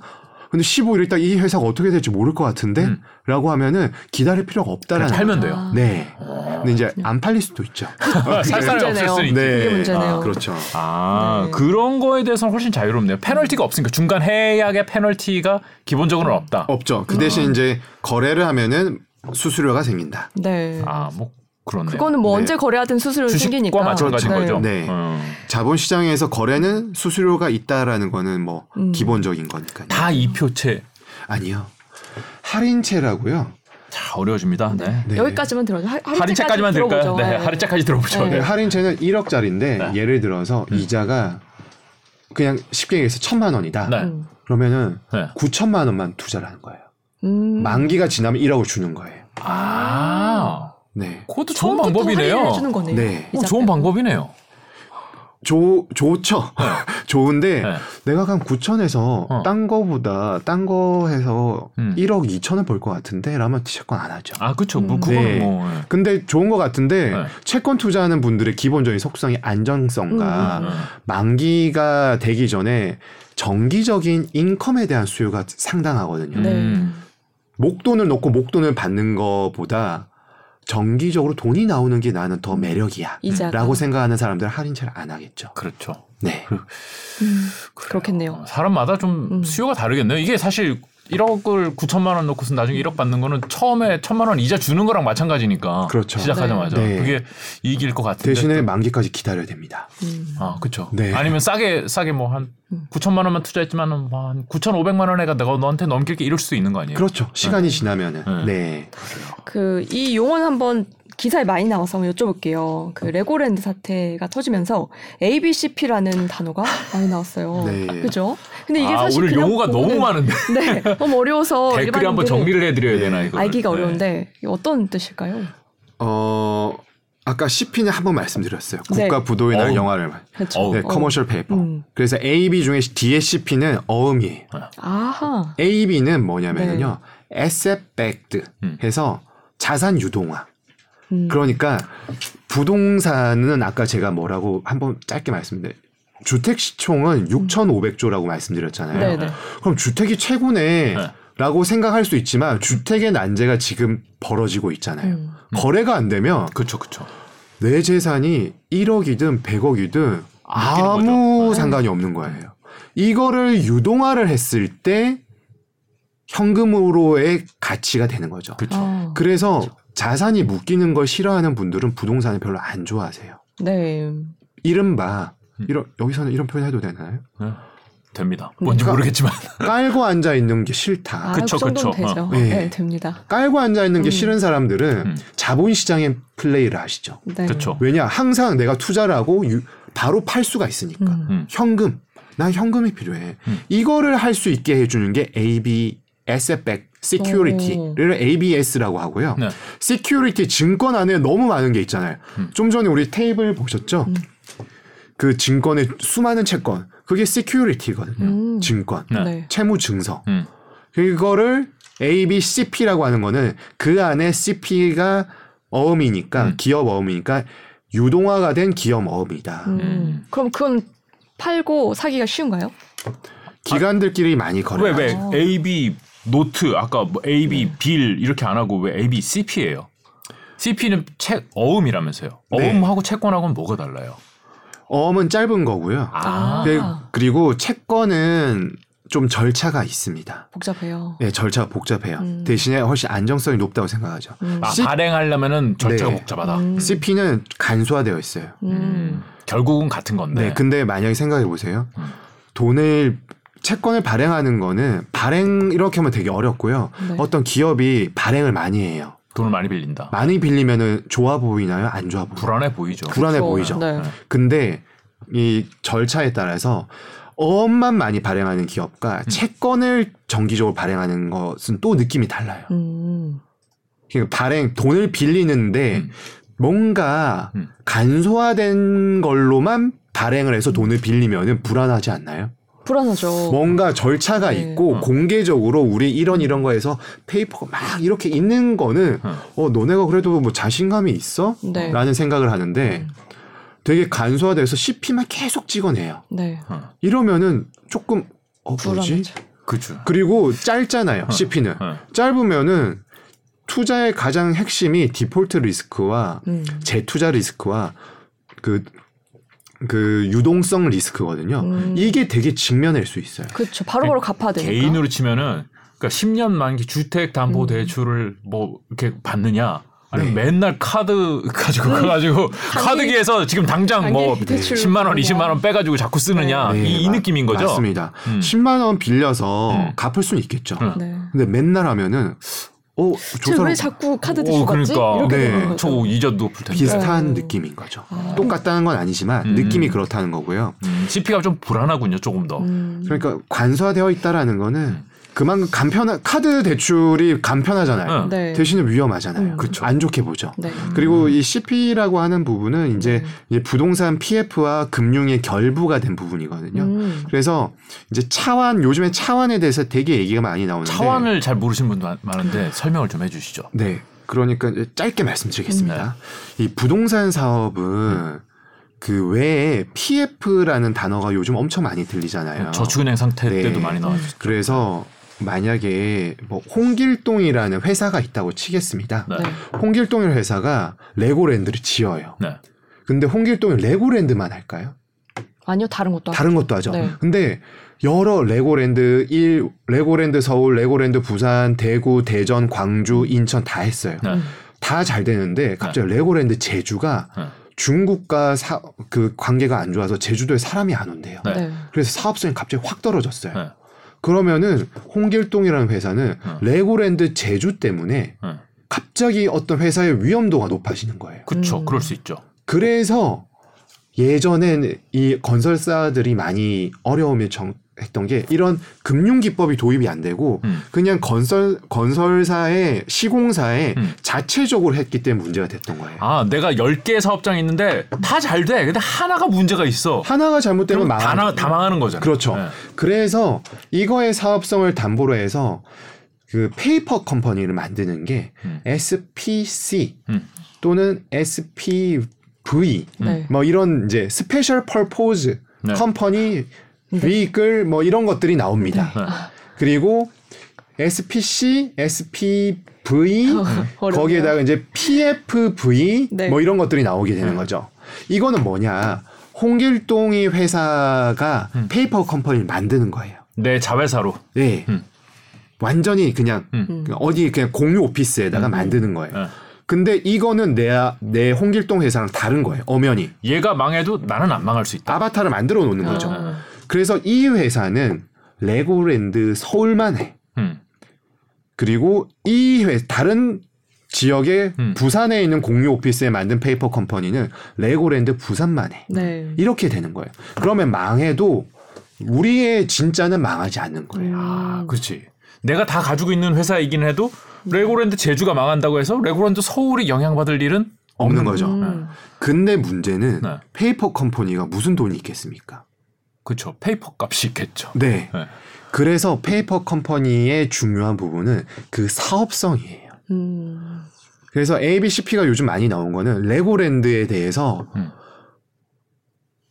근데 15일 있다 이 회사가 어떻게 될지 모를 것 같은데? 음. 라고 하면은 기다릴 필요가 없다라는 그냥 팔면 거죠. 돼요. 아. 네. 어. 근데 이제 안 팔릴 수도 있죠. 살 사람이 문제네요. 없었으니까. 그게 문제네요. 아, 그렇죠. 아 네. 그런 거에 대해서는 훨씬 자유롭네요. 페널티가 없으니까 중간 해약의 페널티가 기본적으로는 없다. 없죠. 그 대신 이제 거래를 하면은 수수료가 생긴다. 네. 아 뭐 그렇네요. 그거는 뭐 네. 언제 거래하든 수수료 생기니까. 주식과 마찬가지인 네. 거죠. 네. 음. 자본 시장에서 거래는 수수료가 있다라는 거는 뭐 음. 기본적인 거니까요. 다 이표채. 아니요. 할인채라고요. 자 어려워집니다. 네. 네. 여기까지만 들어줘. 할- 할인채까지만? 들어보죠. 네, 할인채까지 들어보죠. 네. 네, 네. 할인채는 1억짜리인데 네. 예를 들어서 음. 이자가 그냥 쉽게 얘기해서 천만 원이다. 네. 음. 그러면은 네. 9천만 원만 투자를 하는 거예요. 음. 만기가 지나면 1억을 주는 거예요. 아, 네. 그것도 좋은 방법이네요. 해주는 거네요. 네. 어, 좋은. 방법이네요. 좋 좋죠. 좋은데 네. 내가 한 9천에서 어. 딴 거보다 딴 거 해서 음. 1억 2천을 벌 것 같은데 라면 채권 안 하죠. 아, 그쵸. 뭐, 음. 그거는 네. 뭐. 예. 근데 좋은 것 같은데 네. 채권 투자하는 분들의 기본적인 속성이 안정성과 음, 음. 만기가 되기 전에 정기적인 인컴에 대한 수요가 상당하거든요. 네. 음. 목돈을 놓고 목돈을 받는 것보다 정기적으로 돈이 나오는 게 나는 더 음. 매력이야. 이자가. 라고 생각하는 사람들은 할인채를 안 하겠죠. 그렇죠. 네. 음. 그렇겠네요. 사람마다 좀 음. 수요가 다르겠네요. 이게 사실 1억을 9천만 원 놓고서 나중에 1억 받는 거는 처음에 천만 원 이자 주는 거랑 마찬가지니까. 그렇죠. 시작하자마자. 네. 그게 이익일 것 같은데. 대신에 만기까지 기다려야 됩니다. 음. 아, 그렇죠. 네. 아니면 싸게 싸게 뭐한 음. 9천만 원만 투자했지만은 뭐한 9,500만 원에 가 내가 너한테 넘길 게 이럴 수도 있는 거 아니에요? 그렇죠. 시간이 지나면은. 네. 네. 그이 용어는 한번 기사에 많이 나와서 한번 여쭤볼게요. 그 레고랜드 사태가 터지면서 ABCP라는 단어가 많이 나왔어요. 네. 그죠? 근데 이게 아, 사실 오늘 용어가 너무 많은데 네, 너무 어려워서 댓글에 한번 정리를 해드려야 되나 이거. 알기가 어려운데 이게 어떤 뜻일까요? 어, 아까 CP는 한 번 말씀드렸어요. 네. 국가 부도의 날 어우. 영화를. 그렇죠. 네, 어. Commercial paper. 음. 그래서 AB 중에 뒤에 CP는 어음이에요. 아하. AB는 뭐냐면요. 네. asset backed 음. 해서 자산 유동화. 음. 그러니까 부동산은 아까 제가 뭐라고 한번 짧게 말씀드렸는데 주택 시총은 6,500조라고 말씀드렸잖아요. 네네. 그럼 주택이 최고네. 네. 라고 생각할 수 있지만 주택의 난제가 지금 벌어지고 있잖아요. 음. 거래가 안 되면 그렇죠, 그렇죠. 내 재산이 1억이든 100억이든 아무 거죠. 상관이 없는 거예요. 이거를 유동화를 했을 때 현금으로의 가치가 되는 거죠. 그렇죠. 아, 그래서 자산이 묶이는 걸 싫어하는 분들은 부동산을 별로 안 좋아하세요. 네. 이른바 음. 이런 여기서는 이런 표현 해도 되나요? 네. 됩니다. 뭔지 그러니까- 모르겠지만. 깔고 앉아 있는 게 싫다. 아, 그쵸, 그 그쵸. 되죠. 어. 네. 네. 됩니다. 깔고 앉아 있는 게 음. 싫은 사람들은 음. 자본시장의 플레이를 하시죠. 네. 그렇죠. 왜냐 항상 내가 투자를 하고 유- 바로 팔 수가 있으니까 음. 음. 현금 난 현금이 필요해 음. 이거를 할 수 있게 해주는 게 Security를 ABS라고 하고요. 네. Security 증권 안에 너무 많은 게 있잖아요. 음. 좀 전에 우리 테이블 보셨죠? 음. 그 증권의 수많은 채권 그게 Security거든요. 음. 증권 네. 네. 채무 증서 음. 그거를 ABCP라고 하는 거는 그 안에 CP가 어음이니까 음. 기업 어음이니까 유동화가 된 기업 어음이다. 음. 음. 그럼 그건 팔고 사기가 쉬운가요? 기관들끼리 많이 거래. 왜왜 아. A, B note 아까 뭐 A, B bill 이렇게 안 하고 왜 A, B, CP예요? CP는 책 어음이라면서요. 네. 어음하고 채권하고는 뭐가 달라요? 어음은 짧은 거고요. 아. 그- 그리고 채권은 좀 절차가 있습니다. 복잡해요. 네, 절차가 복잡해요. 음. 대신에 훨씬 안정성이 높다고 생각하죠. 음. 아, 씨- 발행하려면은 절차가 네. 복잡하다. 음. CP는 간소화되어 있어요. 음. 음. 결국은 같은 건데. 네. 근데 만약에 생각해 보세요. 음. 돈을 채권을 발행하는 거는 발행 이렇게 하면 되게 어렵고요. 네. 어떤 기업이 발행을 많이 해요. 돈을 많이 빌린다. 많이 빌리면은 좋아 보이나요? 안 좋아 보여요? 불안해 보이죠. 불안해 그렇죠. 보이죠. 네. 근데 이 절차에 따라서 엄만 많이 발행하는 기업과 채권을 정기적으로 발행하는 것은 또 느낌이 달라요. 음. 그러니까 발행 돈을 빌리는데 음. 뭔가 음. 간소화된 걸로만 발행을 해서 돈을 빌리면은 불안하지 않나요? 불안하죠. 뭔가 절차가 네. 있고 어. 공개적으로 우리 이런 이런 거에서 페이퍼가 막 이렇게 있는 거는 어. 어 너네가 그래도 뭐 자신감이 있어? 네. 라는 생각을 하는데 음. 되게 간소화돼서 CP만 계속 찍어내요. 네. 어. 이러면은 조금 어 뭐지? 불안하죠. 그죠. 그리고 짧잖아요. CP는 어. 짧으면은 투자의 가장 핵심이 디폴트 리스크와 음. 재투자 리스크와 그, 그 유동성 리스크거든요. 음. 이게 되게 직면할 수 있어요. 그렇죠. 바로바로 갚아야 되니까. 개인으로 치면은 그러니까 10년 만기 주택 담보 음. 대출을 뭐 이렇게 받느냐 아니면 네. 맨날 카드 가지고 가가지고 카드기에서 지금 당장 뭐 단기 대출로 10만 원, 그냥. 20만 원 빼가지고 자꾸 쓰느냐 네, 이, 이 마- 느낌인 거죠. 맞습니다. 음. 10만 원 빌려서 음. 갚을 수는 있겠죠. 음. 네. 근데 맨날 하면은 어, 저 사람 자꾸 카드 오, 대출 받지? 그러니까. 이렇게 네. 초 이자도 높을 텐데. 비슷한 음. 느낌인 거죠. 아. 똑같다는 건 아니지만 음. 느낌이 그렇다는 거고요. 음, CP가 좀 불안하군요, 조금 더. 음. 그러니까 간소화되어 있다라는 거는 음. 그만큼 간편한 카드 대출이 간편하잖아요. 응. 네. 대신에 위험하잖아요. 음. 그쵸. 안 좋게 보죠. 네. 그리고 이 CP라고 하는 부분은 이제, 음. 이제 부동산 PF와 금융의 결부가 된 부분이거든요. 음. 그래서 이제 차환 요즘에 차환에 대해서 되게 얘기가 많이 나오는데 차환을 잘 모르시는 분도 많- 많은데 설명을 좀 해주시죠. 네. 그러니까 짧게 말씀드리겠습니다. 이 부동산 사업은 그 외에 PF라는 단어가 요즘 엄청 많이 들리잖아요. 저축은행 상태 네. 때도 많이 나왔죠. 그래서 만약에 뭐 홍길동이라는 회사가 있다고 치겠습니다. 네. 네. 홍길동이라는 회사가 레고랜드를 지어요. 네. 근데 홍길동이 레고랜드만 할까요? 아니요, 다른 것도 다른 것도 하죠. 네. 근데 여러 레고랜드 1, 레고랜드 서울, 레고랜드 부산, 대구, 대전, 광주, 인천 다 했어요. 네. 음. 다 잘 되는데 갑자기 레고랜드 제주가 네. 중국과 사, 그 관계가 안 좋아서 제주도에 사람이 안 온대요. 네. 네. 그래서 사업성이 갑자기 확 떨어졌어요. 네. 그러면은 홍길동이라는 회사는 어. 레고랜드 제주 때문에 네. 갑자기 어떤 회사의 위험도가 높아지는 거예요. 그쵸. 음. 그럴 수 있죠. 그래서 예전엔 이 건설사들이 많이 어려움을 정, 했던 게 이런 금융 기법이 도입이 안 되고 음. 그냥 건설 건설사의 시공사에 음. 자체적으로 했기 때문에 문제가 됐던 거예요. 아, 내가 10개의 사업장이 있는데 다 잘 돼. 근데 하나가 문제가 있어. 하나가 잘못되면 그럼 다, 망하 나- 다 망하는 거잖아요. 그렇죠. 네. 그래서 이거의 사업성을 담보로 해서 그 페이퍼 컴퍼니를 만드는 게 음. SPC 음. 또는 SPV 네. 뭐 이런 이제 special purpose 네. company vehicle 뭐 이런 것들이 나옵니다. 네. 그리고 SPC, SPV 어렵네요. 거기에다가 이제 PFV 네. 뭐 이런 것들이 나오게 되는 네. 거죠. 이거는 뭐냐? 홍길동이 회사가 음. 페이퍼 컴퍼니를 만드는 거예요. 내 자회사로. 네. 음. 완전히 그냥 음. 그냥 어디 그냥 공유 오피스에다가 음. 만드는 거예요. 네. 근데 이거는 내, 내 홍길동 회사랑 다른 거예요. 엄연히. 얘가 망해도 나는 안 망할 수 있다. 아바타를 만들어 놓는 거죠. 아. 그래서 이 회사는 레고랜드 서울만 해. 음. 그리고 이 회, 다른 지역의 음. 부산에 있는 공유 오피스에 만든 페이퍼 컴퍼니는 레고랜드 부산만 해. 네. 이렇게 되는 거예요. 그러면 망해도 우리의 진짜는 망하지 않는 거예요. 아, 음. 그렇지. 내가 다 가지고 있는 회사이긴 해도 레고랜드 제주가 망한다고 해서 레고랜드 서울이 영향받을 일은 없는 거죠. 음. 근데 문제는 네. 페이퍼 컴퍼니가 무슨 돈이 있겠습니까? 그렇죠. 페이퍼 값이 있겠죠. 네. 네. 그래서 페이퍼 컴퍼니의 중요한 부분은 그 사업성이에요. 음. 그래서 ABCP가 요즘 많이 나온 거는 레고랜드에 대해서 음.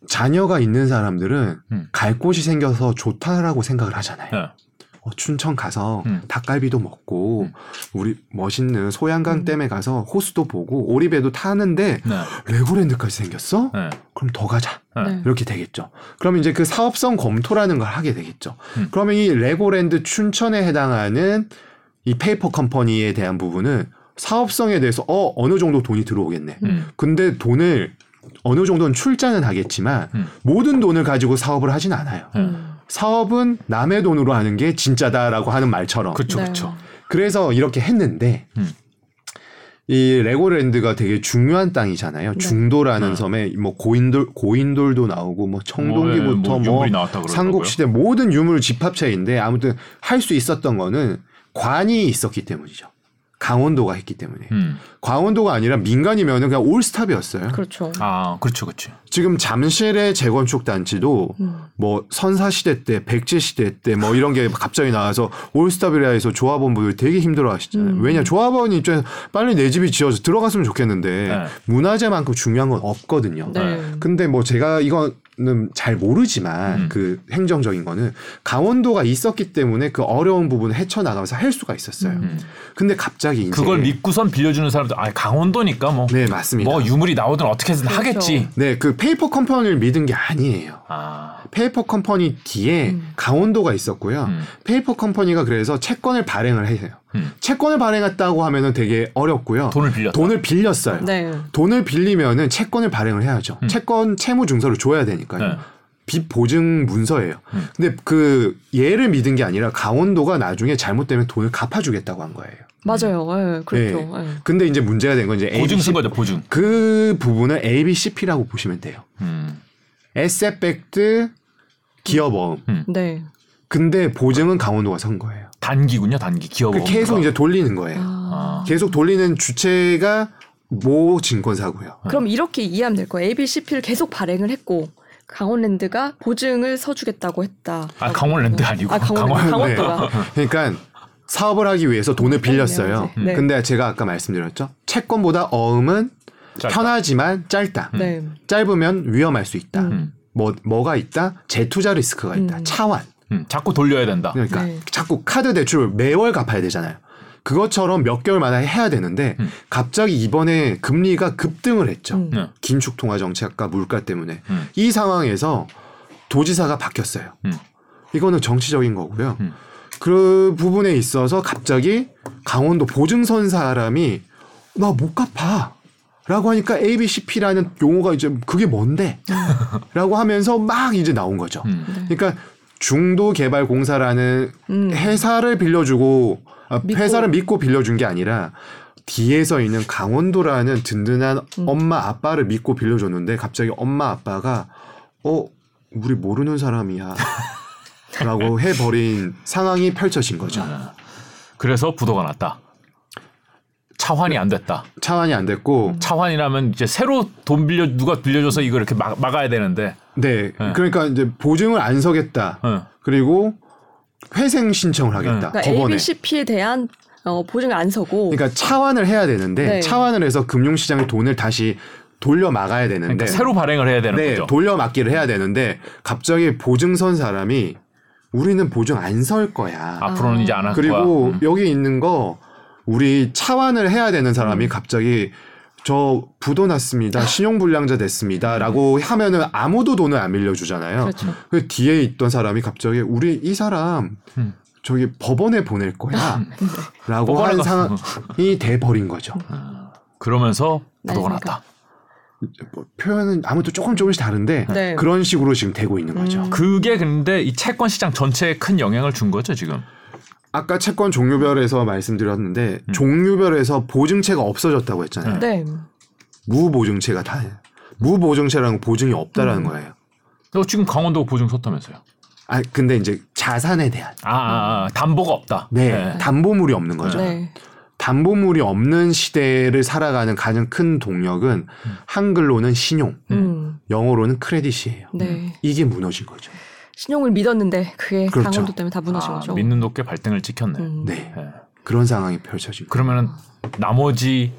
자녀가 있는 사람들은 음. 갈 곳이 생겨서 좋다라고 생각을 하잖아요. 네. 어, 춘천 가서 음. 닭갈비도 먹고 음. 우리 멋있는 소양강 음. 댐에 가서 호수도 보고 오리배도 타는데 네. 레고랜드까지 생겼어? 네. 그럼 더 가자. 네. 네. 이렇게 되겠죠. 그러면 이제 그 사업성 검토라는 걸 하게 되겠죠. 음. 그러면 이 레고랜드 춘천에 해당하는 이 페이퍼 컴퍼니에 대한 부분은 사업성에 대해서 어 어느 정도 돈이 들어오겠네. 음. 근데 돈을 어느 정도는 출자는 하겠지만 음. 모든 돈을 가지고 사업을 하진 않아요. 네. 음. 사업은 남의 돈으로 하는 게 진짜다라고 하는 말처럼. 그쵸 네. 그쵸. 그래서 이렇게 했는데 음. 이 레고랜드가 되게 중요한 땅이잖아요. 네. 중도라는 네. 섬에 뭐 고인돌 고인돌도 나오고 뭐 청동기부터 뭐, 예, 뭐, 그러더라고요. 삼국시대 모든 유물 집합체인데 아무튼 할 수 있었던 거는 관이 있었기 때문이죠. 강원도가 했기 때문에. 음. 강원도가 아니라 민간이면은 그냥 올스탑이었어요. 그렇죠. 아 그렇죠 그렇죠. 지금 잠실의 재건축 단지도 음. 뭐 선사 시대 때, 백제 시대 때 뭐 이런 게 갑자기 나와서 올스탑이라 해서 조합원분들 되게 힘들어하시잖아요. 음. 왜냐 조합원 입장에서 빨리 내 집이 지어서 들어갔으면 좋겠는데 네. 문화재만큼 중요한 건 없거든요. 네. 근데 뭐 제가 이거 는 잘 모르지만 음. 그 행정적인 거는 강원도가 있었기 때문에 그 어려운 부분을 헤쳐나가면서 할 수가 있었어요. 음. 음. 근데 갑자기 그걸 믿고선 빌려주는 사람들 아 강원도니까 뭐. 네 맞습니다. 뭐 유물이 나오든 어떻게든 그렇죠. 하겠지. 네, 그 페이퍼 컴퍼니를 믿은 게 아니에요. 아. 페이퍼 컴퍼니 뒤에 음. 강원도가 있었고요. 음. 페이퍼 컴퍼니가 그래서 채권을 발행을 해요. 음. 채권을 발행했다고 하면은 되게 어렵고요. 돈을 빌렸다. 돈을 빌렸어요. 네. 돈을 빌리면은 채권을 발행을 해야죠. 음. 채권 채무 증서를 줘야 되니까요. 네. 빚 보증 문서예요. 음. 근데 그 얘를 믿은 게 아니라 강원도가 나중에 잘못되면 돈을 갚아주겠다고 한 거예요. 맞아요. 예, 그렇죠. 예. 근데 이제 문제가 된 건 이제 보증 ABC 쓴 거죠 보증. 그 부분을 ABCP라고 보시면 돼요. 음. 에셋백트 기업어음. 네. 근데 보증은 강원도가 선 거예요. 단기군요 단기 기업. 그 계속 이제 돌리는 거예요. 아. 아. 계속 돌리는 주체가 모 증권사고요. 그럼 이렇게 이해하면 될 거예요. ABCP를 계속 발행을 했고 강원랜드가 보증을 서주겠다고 했다. 아 강원랜드 아니고 아, 강원, 강원- 강원도가. 그러니까 사업을 하기 위해서 돈을 빌렸어요. 네, 네. 근데 제가 아까 말씀드렸죠. 채권보다 어음은 짧다. 편하지만 짧다. 네. 짧으면 위험할 수 있다. 음. 음. 뭐 뭐가 있다? 재투자 리스크가 있다. 음. 차환. 음. 자꾸 돌려야 된다. 그러니까 네. 자꾸 카드 대출 매월 갚아야 되잖아요. 그것처럼 몇 개월마다 해야 되는데 음. 갑자기 이번에 금리가 급등을 했죠. 음. 네. 긴축 통화 정책과 물가 때문에 음. 이 상황에서 도지사가 바뀌었어요. 음. 이거는 정치적인 거고요. 음. 그 부분에 있어서 갑자기 강원도 보증선 사람이 나 못 갚아. 라고 하니까 ABCP라는 용어가 이제 그게 뭔데? 라고 하면서 막 이제 나온 거죠. 음. 네. 그러니까 중도개발공사라는 음. 회사를 빌려주고 아, 믿고. 회사를 믿고 빌려준 게 아니라 뒤에서 있는 강원도라는 든든한 음. 엄마 아빠를 믿고 빌려줬는데 갑자기 엄마 아빠가 어 우리 모르는 사람이야 라고 해버린 상황이 펼쳐진 거죠. 아. 그래서 부도가 났다. 차환이 안 됐다. 차환이 안 됐고 차환이라면 이제 새로 돈 빌려 누가 빌려줘서 이거 이렇게 막, 막아야 되는데. 네 네. 그러니까 이제 보증을 안 서겠다 어. 그리고 회생 신청을 하겠다 그러니까 법원에 ABCP에 대한 어, 보증을 안 서고 그러니까 차환을 해야 되는데 네. 차환을 해서 금융시장의 돈을 다시 돌려 막아야 되는데 그러니까 새로 발행을 해야 되는 네, 거죠. 돌려 막기를 해야 되는데 갑자기 보증 선 사람이 우리는 보증 안 설 거야. 앞으로는 아. 이제 안 할 거야. 그리고 음. 여기 있는 거 우리 차환을 해야 되는 사람이 갑자기 저 부도 났습니다. 신용불량자 됐습니다 라고 하면은 아무도 돈을 안 빌려주잖아요. 그렇죠. 그 뒤에 있던 사람이 갑자기 우리 이 사람 음. 저기 법원에 보낼 거야. 라고 법원에 한 갔어. 상황이 돼 버린 거죠. 그러면서 부도가 난리가. 났다. 뭐 표현은 아무튼 조금 조금씩 다른데 네. 그런 식으로 지금 되고 있는 거죠. 음. 그게 근데 이 채권 시장 전체에 큰 영향을 준 거죠 지금. 아까 채권 종류별에서 말씀드렸는데 음. 종류별에서 보증체가 없어졌다고 했잖아요. 네. 무보증체가 다 무보증체라는 건 보증이 없다라는 음. 거예요. 너 지금 강원도 보증 섰다면서요? 아 근데 이제 자산에 대한 아, 아, 아, 담보가 없다. 네, 담보물이 없는 거죠. 네. 담보물이 없는 시대를 살아가는 가장 큰 동력은 한글로는 신용, 음. 영어로는 크레딧이에요. 네. 이게 무너진 거죠. 신용을 믿었는데 그게 그렇죠. 강원도 때문에 다 무너진 아, 거죠. 믿는 높게 발등을 찍혔네. 음. 네, 예. 그런 상황이 펼쳐진 거예요. 그러면은 나머지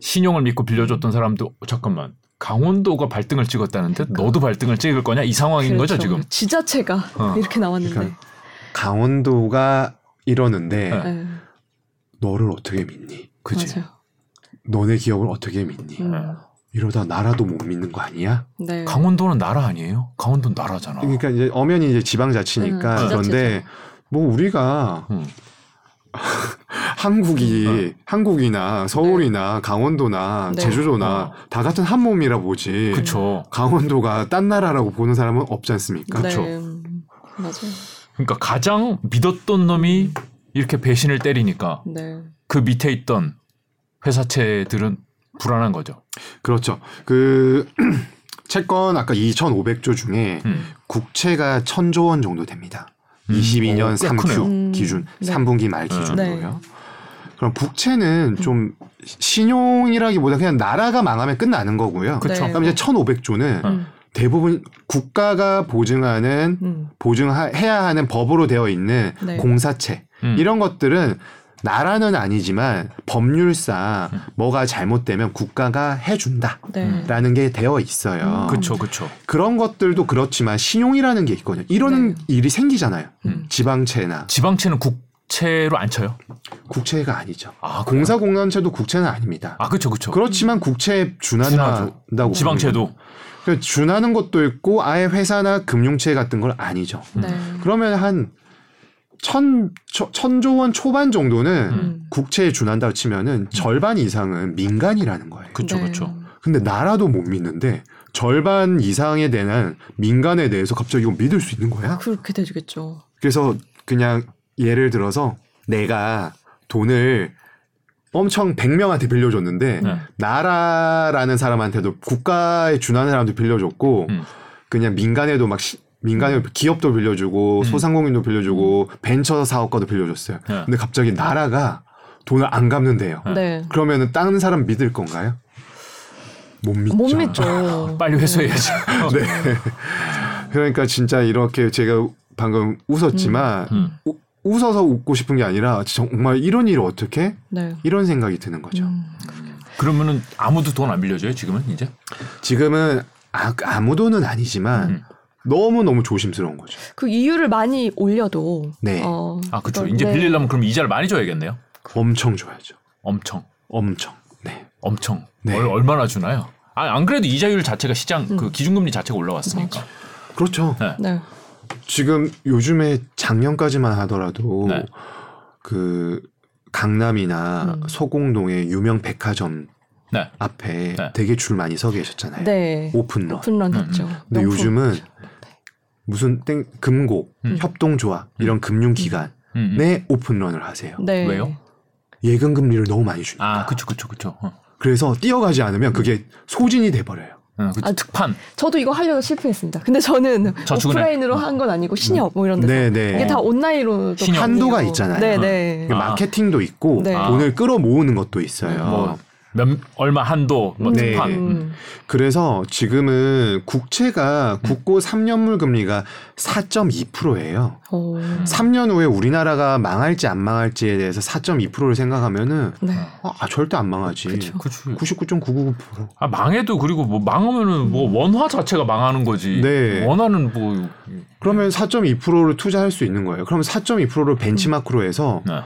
신용을 믿고 빌려줬던 사람도 잠깐만 강원도가 발등을 찍었다는데 너도 발등을 찍을 거냐 이 상황인 거죠 그렇죠. 지금. 지자체가 어. 이렇게 나왔는데. 그러니까 강원도가 이러는데 네. 네. 너를 어떻게 믿니? 그지. 맞아요. 너네 기업을 어떻게 믿니? 음. 이러다 나라도 못 믿는 거 아니야? 네. 강원도는 나라 아니에요? 강원도 는 나라잖아. 그러니까 이제 엄연히 이제 지방자치니까 음, 그런데. 뭐 우리가 음. 한국이 한국이나 서울이나 강원도나 네. 제주도나 어. 다 같은 한 몸이라 보지. 그쵸. 강원도가 딴 나라라고 보는 사람은 없지 않습니까? 그쵸. 네. 음, 맞아요. 그러니까 가장 믿었던 놈이 이렇게 배신을 때리니까 네. 그 밑에 있던 회사체들은 불안한 거죠. 그렇죠. 그 채권 아까 2,500조 중에 음. 국채가 1,000조 원 정도 됩니다. 음. 22년 오, 꽤 3q 크네요. 음. 기준, 네. 3분기 말 네. 기준으로요. 그럼 국채는 좀 신용이라기보다 그냥 나라가 망하면 끝나는 거고요. 그쵸. 네. 그럼 이제 1,500조는 음. 대부분 국가가 보증하는 음. 보증해야 하는 법으로 되어 있는 네. 공사채 음. 이런 것들은 나라는 아니지만 법률상 음. 뭐가 잘못되면 국가가 해준다라는 네. 게 되어 있어요. 음. 그쵸, 그쵸. 그런 것들도 그렇지만 신용이라는 게 있거든요. 이런 네. 일이 생기잖아요. 음. 지방채나 지방채는 국채로 안 쳐요? 국채가 아니죠. 아? 공사공단채도 국채는 아닙니다. 아, 그쵸, 그쵸. 그렇지만 국채에 준한다고 지방채도. 그러니까 준하는 것도 있고 아예 회사나 금융채 같은 건 아니죠. 네. 그러면 한 천, 천- 천 조 원 초반 정도는 음. 국채에 준한다고 치면은 절반 이상은 민간이라는 거예요. 그쵸, 네. 그쵸. 근데 나라도 못 믿는데 절반 이상에 대한 민간에 대해서 갑자기 이거 믿을 수 있는 거야? 그렇게 되겠죠. 그래서 그냥 예를 들어서 내가 돈을 엄청 100명한테 빌려줬는데 네. 나라라는 사람한테도 국가에 준하는 사람도 빌려줬고 음. 그냥 민간에도 막 시- 민간에 기업도 빌려주고 음. 소상공인도 빌려주고 벤처 사업가도 빌려줬어요. 네. 근데 갑자기 나라가 돈을 안 갚는데요. 네. 네. 그러면은 다른 사람 믿을 건가요? 못 믿죠. 못 믿죠. 빨리 회수해야지. 네. 그러니까 진짜 이렇게 제가 방금 웃었지만 음. 우- 웃어서 웃고 싶은 게 아니라 정말 이런 일을 어떻게 네. 이런 생각이 드는 거죠. 음. 그러면은 아무도 돈 안 빌려줘요, 지금은 이제? 지금은 아, 아무 돈은 아니지만 음. 너무 너무 조심스러운 거죠. 그 이유를 많이 올려도 네. 어, 아, 그쵸. 그런- 이제 네. 빌리려면 그럼 이자를 많이 줘야겠네요. 엄청 줘야죠. 엄청. 엄청. 네. 엄청. 네. 얼, 얼마나 주나요? 아, 안 그래도 이자율 자체가 시장 그 기준금리 자체가 올라왔으니까. 그렇죠. 네. 네. 지금 요즘에 작년까지만 하더라도 네. 그 강남이나 음. 소공동의 유명 백화점 네. 앞에 네. 되게 줄 많이 서 계셨잖아요. 네. 오픈런. 오픈런 음, 했죠. 근데 명품. 요즘은 무슨 땡 금고, 음. 협동조합 이런 금융기관에 음, 음. 오픈런을 하세요. 네. 왜요? 예금 금리를 너무 많이 주니까. 아, 그쵸, 그쵸, 그쵸. 어. 그래서 뛰어가지 않으면 그게 소진이 돼 버려요. 어, 그 아, 특판. 저도 이거 하려고 실패했습니다. 근데 저는. 오프라인으로 한건 아니고 신협 뭐 이런 데서 네, 네. 이게 다 온라인으로 신협. 한도가 있잖아요. 네, 네. 아. 마케팅도 있고 네. 돈을 끌어모으는 것도 있어요. 뭐, 몇, 얼마 한도, 뭐 네. 특판. 음. 음. 그래서 지금은 국채가 국고 3년물 금리가 4.2%예요. 오. 3년 후에 우리나라가 망할지 안 망할지에 대해서 4.2%를 생각하면은 네. 아, 절대 안 망하지. 그쵸. 그치. 99.999%. 아, 망해도 그리고 뭐 망하면은 뭐 원화 자체가 망하는 거지. 네. 원화는 뭐. 그러면 4.2%를 투자할 수 있는 거예요. 그러면 4.2%를 벤치마크로 해서 네.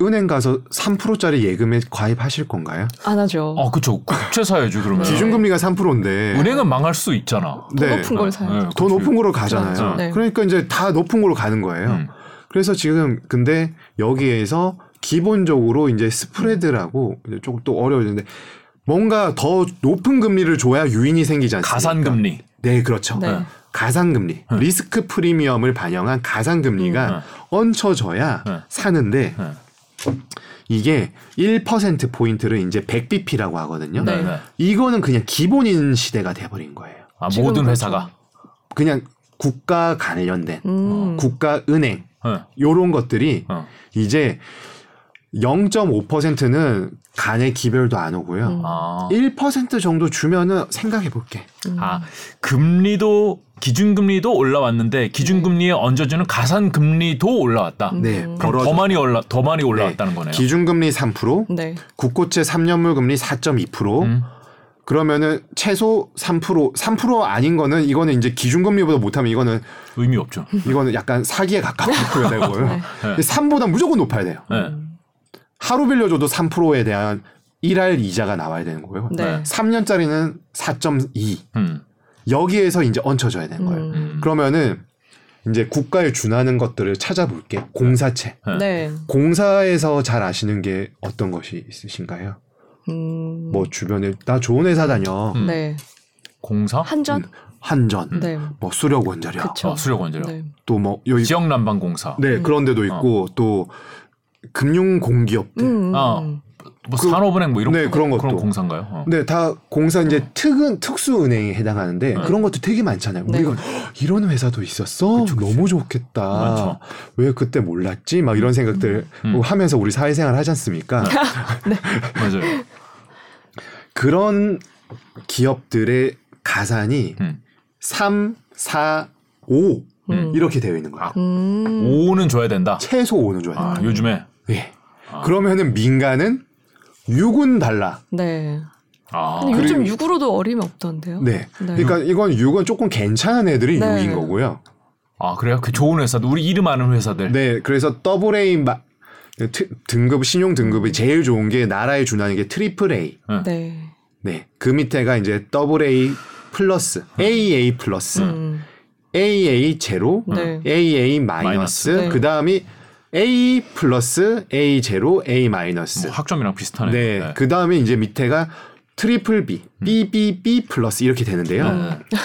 은행 가서 3%짜리 예금에 가입하실 건가요? 안 하죠. 아, 그쵸. 국채 사야지, 그러면. 기준금리가 3%인데 은행은 망할 수 있잖아. 더 네. 높은 걸 사야죠. 네, 더 그치. 높은 거로 가잖아요. 네. 그러니까 이제 다 높은 거로 가는 거예요. 음. 그래서 지금 근데 여기에서 기본적으로 이제 스프레드라고 이제 조금 또 어려워지는데 뭔가 더 높은 금리를 줘야 유인이 생기지 않습니까? 가산금리. 네, 그렇죠. 네. 가상금리, 네. 리스크 프리미엄을 반영한 가상금리가 네. 얹혀져야 네. 사는데 네. 이게 1% 포인트를 이제 100bp라고 하거든요. 네. 네. 네. 이거는 그냥 기본인 시대가 돼버린 거예요. 아, 모든 그렇죠. 회사가. 그냥 국가 관련된 음. 국가 은행 네. 요런 것들이 어. 이제 0.5%는 간의 기별도 안 오고요. 음. 아. 1% 정도 주면은 생각해 볼게. 음. 아, 금리도 기준금리도 올라왔는데 기준금리에 얹어주는 가산금리도 올라왔다. 음. 네. 그럼 벌어져- 더 많이 올라 더 많이 올라왔다는 거네요. 기준금리 3%, 네. 국고채 3년물 금리 4.2%, 음. 그러면은 최소 3% 3% 아닌 거는 이거는 이제 기준금리보다 못하면 이거는 의미 없죠. 이거는 약간 사기에 가까워야 되고요. 네. 네. 3보다 무조건 높아야 돼요. 네. 하루 빌려줘도 3%에 대한 1할 이자가 나와야 되는 거고요. 네. 3년짜리는 4.2 음. 여기에서 이제 얹혀져야 되는 거예요. 음. 그러면은 이제 국가에 준하는 것들을 찾아볼게. 공사채. 네. 공사에서 잘 아시는 게 어떤 것이 있으신가요? 음. 뭐 주변에 나 좋은 회사 다녀. 음. 네. 공사, 한전? 한전, 네. 뭐 수력 원자력. 아, 수력 원자력, 네. 또뭐 여기 지역 난방 공사, 네 음. 그런 데도 있고 또 금융 공기업들. 음. 아. 음. 뭐 그- 산업은행 뭐 이런 네, 그런 것도. 그런 공사인가요? 어. 네, 다 공사 이제 특은 특수 은행에 해당하는데 네. 그런 것도 되게 많잖아요. 네. 우리가 이런 회사도 있었어. 너무 좋겠다. 많죠. 왜 그때 몰랐지? 막 이런 생각들 음. 하면서 우리 사회생활 하지 않습니까? 맞아요. 그런 기업들의 가산이 음. 3, 4, 5 음. 이렇게 되어 있는 거예요. 음. 5는 줘야 된다. 최소 5는 줘야 돼요. 아, 요즘에 예. 아. 그러면은 민간은 6은 달라. 네. 아, 근데 요즘 그리고- 6으로도 어림이 없던데요? 네. 네. 그러니까 이건 6은 조금 괜찮은 애들이 네. 6인 거고요. 아 그래요? 그 좋은 회사들 우리 이름 아는 회사들. 네, 그래서 더블 A 마, 트- 등급 신용 등급이 제일 좋은 게 나라에 준하는 게 트리플 A. 네. 네, 그 밑에가 이제 더블 A 플러스, AA 플러스, 음. AA 제로, 네. AA 마이너스, 네. 그 다음이 A 플러스, A 제로, A 마이너스. 뭐 학점이랑 비슷하네. 네, 그 다음에 이제 밑에가 트리플 B, BBB 플러스 이렇게 되는데요. 네, 네.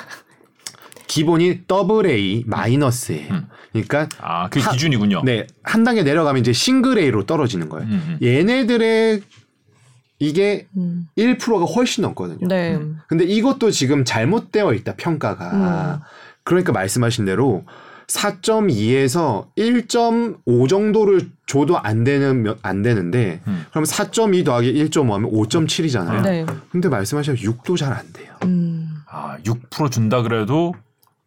기본이 더블 A 마이너스예요. 음. 그러니까 아, 그 하- 기준이군요. 네, 한 단계 내려가면 이제 싱글 A로 떨어지는 거예요. 음, 음. 얘네들의 이게 음. 1%가 훨씬 넘거든요. 네. 근데 이것도 지금 잘못되어 있다 평가가. 음. 그러니까 말씀하신 대로 4.2에서 1.5 정도를 줘도 안 되는 몇- 안 되는데 음. 그럼 4.2 더하기 1.5 하면 5.7이잖아요. 네. 근데 말씀하신 6도 잘 안 돼요. 음. 아, 6% 준다 그래도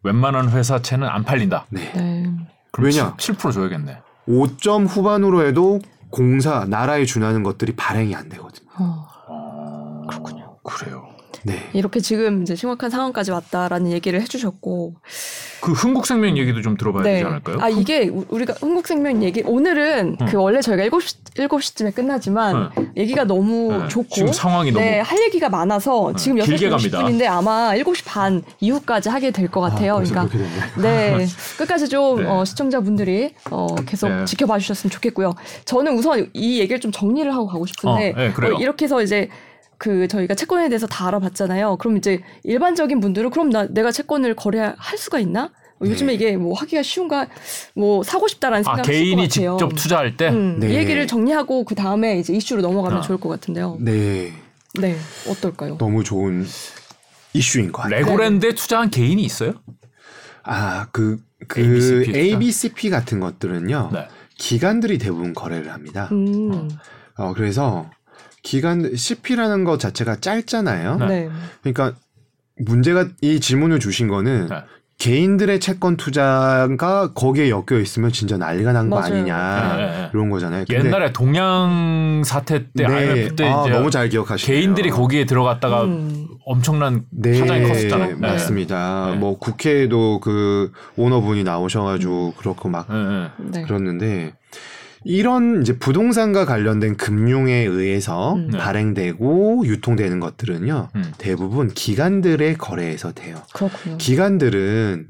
웬만한 회사채는 안 팔린다. 네. 네. 그럼 왜냐? 7, 7% 줘야겠네. 5점 후반으로 해도 공사 나라에 준하는 것들이 발행이 안 되거든요. 어. 어, 그렇군요. 그래요. 네. 이렇게 지금 이제 심각한 상황까지 왔다라는 얘기를 해주셨고, 그 흥국생명 얘기도 좀 들어봐야 네. 되지 않을까요? 아 이게 우- 우리가 흥국생명 얘기 오늘은 음. 그 원래 저희가 7시 7시쯤에 끝나지만 얘기가 너무 네. 좋고 지금 상황이 너무 네, 할 얘기가 많아서 네, 지금 길게 6시 갑니다. 50분인데 아마 7시 반 이후까지 하게 될 것 같아요. 아, 그러니까. 네. 끝까지 좀 네. 어, 시청자분들이 어, 계속 네. 지켜봐 주셨으면 좋겠고요. 저는 우선 이 얘기를 좀 정리를 하고 가고 싶은데 어, 네, 그래요. 어, 이렇게 해서 이제 그 저희가 채권에 대해서 다 알아봤잖아요. 그럼 이제 일반적인 분들은 그럼 나 내가 채권을 거래할 수가 있나? 어, 요즘에 네. 이게 뭐 하기가 쉬운가? 뭐 사고 싶다라는 아, 생각을 개인이. 직접 투자할 때 음, 네. 이 얘기를 정리하고 그 다음에 이제 이슈로 넘어가면 어. 좋을 것 같은데요. 네. 네, 어떨까요? 너무 좋은 이슈인 것 같아요. 레고랜드에 투자한 개인이 있어요? 아, 그, 그 ABCP 가? ABCP 같은 것들은요. 네. 기관들이 대부분 거래를 합니다. 음, 어, 그래서 기관 CP라는 것 자체가 짧잖아요. 네. 네, 그러니까 문제가 이 질문을 주신 거는 네. 개인들의 채권 투자가 거기에 엮여 있으면 진짜 난리가 난 거. 아니냐 네, 네, 네. 이런 거잖아요. 근데 옛날에 동양 사태 때 네, IMF 때 아, 이제 너무 잘 기억하시네요. 개인들이 거기에 들어갔다가 음, 엄청난 네, 파장이 컸었잖아요. 네. 맞습니다. 네. 뭐 국회에도 그 오너분이 나오셔가지고 그렇고 막 네, 네. 네. 그렇는데 이런 이제 부동산과 관련된 금융에 의해서 음. 네. 발행되고 유통되는 것들은요 음. 대부분 기관들의 거래에서 돼요. 그렇군요. 기관들은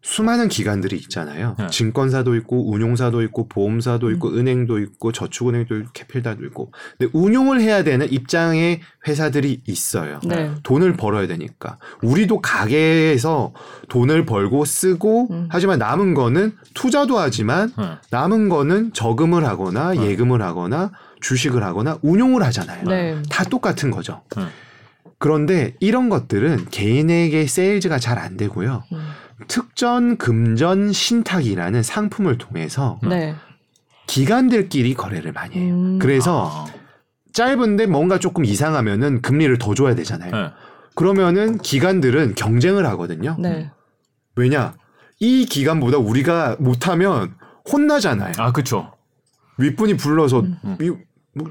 수많은 기관들이 있잖아요. 네. 증권사도 있고 운용사도 있고 보험사도 있고 은행도 있고 저축은행도 있고 캐필다도 있고. 근데 운용을 해야 되는 입장의 회사들이 있어요. 네. 돈을 벌어야 되니까. 우리도 가게에서 돈을 벌고 쓰고 음. 하지만 남은 거는 투자도 하지만 네. 남은 거는 저금을 하거나 네. 예금을 하거나 주식을 하거나 운용을 하잖아요. 네. 다 똑같은 거죠. 네. 그런데 이런 것들은 개인에게 세일즈가 잘 안 되고요. 음, 특전 금전 신탁이라는 상품을 통해서 네. 기관들끼리 거래를 많이 해요. 음. 그래서 아, 짧은데 뭔가 조금 이상하면은 금리를 더 줘야 되잖아요. 네. 그러면은 기관들은 경쟁을 하거든요. 네. 왜냐? 이 기간보다 우리가 못하면 혼나잖아요. 아 그렇죠. 윗분이 불러서 음. 이-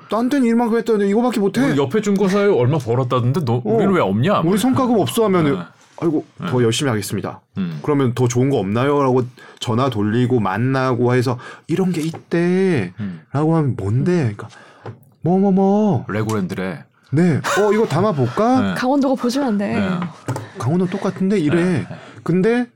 딴 데는 일만큼 했다는데 이거밖에 못해. 우리 옆에 중고사에 얼마 벌었다던데 너 우리는 왜 없냐? 우리 성과금 없어 하면은 네. 아이고 더 열심히 하겠습니다. 음. 그러면 더 좋은 거 없나요?라고 전화 돌리고 만나고 해서 이런 게 있대라고 음. 하면 뭔데? 그러니까 뭐뭐 뭐. 레고랜드래. 네. 어 이거 담아 볼까? 네. 강원도가 보시면 안 돼. 네. 강원도 똑같은데 이래. 네. 근데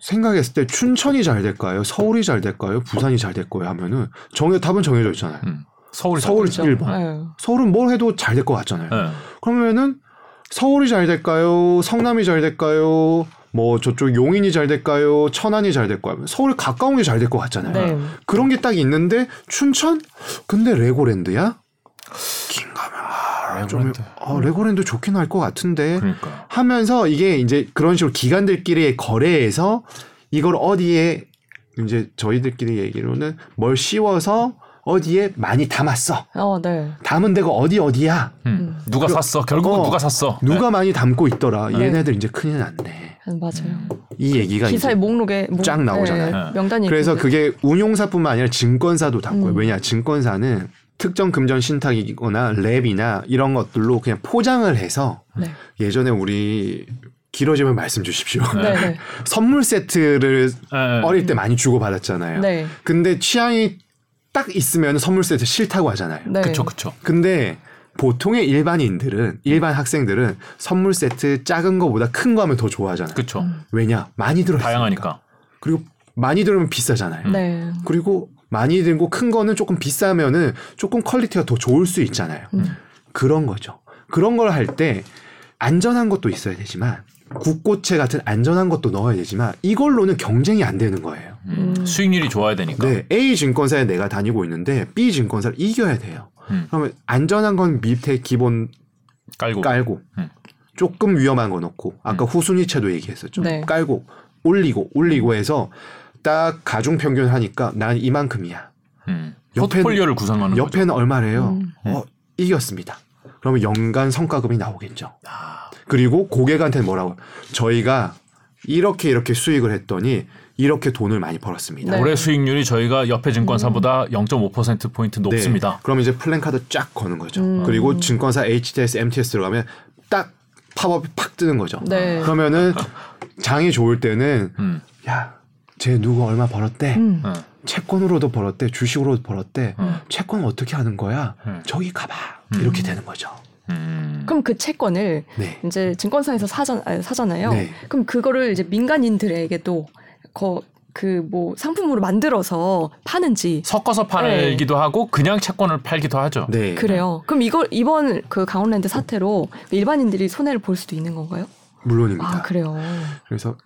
생각했을 때 춘천이 잘 될까요? 서울이 잘 될까요? 부산이 잘 될 거예요? 하면은 정해 답은 정해져 있잖아요. 음. 서울이 서울 잘일 1번. 네. 서울은 뭘 해도 잘 될 것 같잖아요. 네. 그러면은 서울이 잘 될까요? 성남이 잘 될까요? 뭐 저쪽 용인이 잘 될까요? 천안이 잘 될까요? 서울 가까운 게 잘 될 것 같잖아요. 네. 그런 게 딱 있는데 춘천? 근데 레고랜드야? 긴가면 아, 좀 레고랜드. 아, 레고랜드 좋긴 할 것 같은데 그러니까. 하면서 이게 이제 그런 식으로 기관들끼리의 거래에서 이걸 어디에 이제 저희들끼리 얘기로는 뭘 씌워서 어디에 많이 담았어. 어, 네. 담은 데가 어디 어디야? 음. 누가 샀어? 결국은 어, 누가 샀어? 누가 많이 담고 있더라. 네. 얘네들 이제 큰일 났네. 음, 맞아요. 이 얘기가 기사의 목록에 목- 쫙 나오잖아요. 네, 명단이 그래서 있는데. 그게 운용사뿐만 아니라 증권사도 담고요. 음. 왜냐 증권사는 특정 금전 신탁이거나 랩이나 이런 것들로 그냥 포장을 해서 네. 예전에 우리 길어지면 말씀 주십시오. 네, 네. 선물 세트를 네. 어릴 때 많이 주고 받았잖아요. 네. 근데 취향이 딱 있으면 선물 세트 싫다고 하잖아요. 네. 그쵸 그쵸. 근데 보통의 일반인들은 일반 학생들은 선물 세트 작은 거보다 큰 거 하면 더 좋아하잖아요. 그쵸. 음. 왜냐 많이 들어 다양하니까. 그리고 많이 들으면 비싸잖아요. 네. 그리고 많이 들고 큰 거는 조금 비싸면은 조금 quality가 더 좋을 수 있잖아요. 음. 그런 거죠. 그런 걸 할 때 안전한 것도 있어야 되지만 국고채 같은 안전한 것도 넣어야 되지만 이걸로는 경쟁이 안 되는 거예요. 음. 음. 수익률이 좋아야 되니까. 네, A 증권사에 내가 다니고 있는데 B 증권사를 이겨야 돼요. 음. 그러면 안전한 건 밑에 기본 깔고. 깔고 음. 조금 위험한 거 넣고 아까 후순위채도 얘기했었죠. 네. 깔고 올리고 올리고 해서 딱 가중 평균 하니까 난 이만큼이야. 음. 옆에는- 포트폴리오를 구성하는 거죠. 옆에는 얼마래요? 음. 어 이겼습니다. 그러면 연간 성과금이 나오겠죠. 아, 그리고 고객한테 뭐라고? 저희가 이렇게 이렇게 수익을 했더니 이렇게 돈을 많이 벌었습니다. 네. 올해 수익률이 저희가 옆에 증권사보다 0.5% 포인트 네. 높습니다. 그럼 이제 플랜카드 쫙 거는 거죠. 음. 그리고 증권사 HTS, MTS 들어가면 딱 팝업이 팍 뜨는 거죠. 네. 그러면은 장이 좋을 때는 음. 야, 쟤 누구 얼마 벌었대? 음. 어. 채권으로도 벌었대, 주식으로도 벌었대. 음. 채권 어떻게 하는 거야? 음. 저기 가봐. 이렇게 되는 거죠. 음. 그럼 그 채권을 네. 이제 증권사에서 사잖, 아니, 사잖아요. 네. 그럼 그거를 이제 민간인들에게도 그뭐 상품으로 만들어서 파는지 섞어서 팔기도 하고 그냥 채권을 팔기도 하죠. 네. 그래요. 그럼 이걸 이번 그 강원랜드 사태로 일반인들이 손해를 볼 수도 있는 건가요? 물론입니다. 아 그래요. 그래서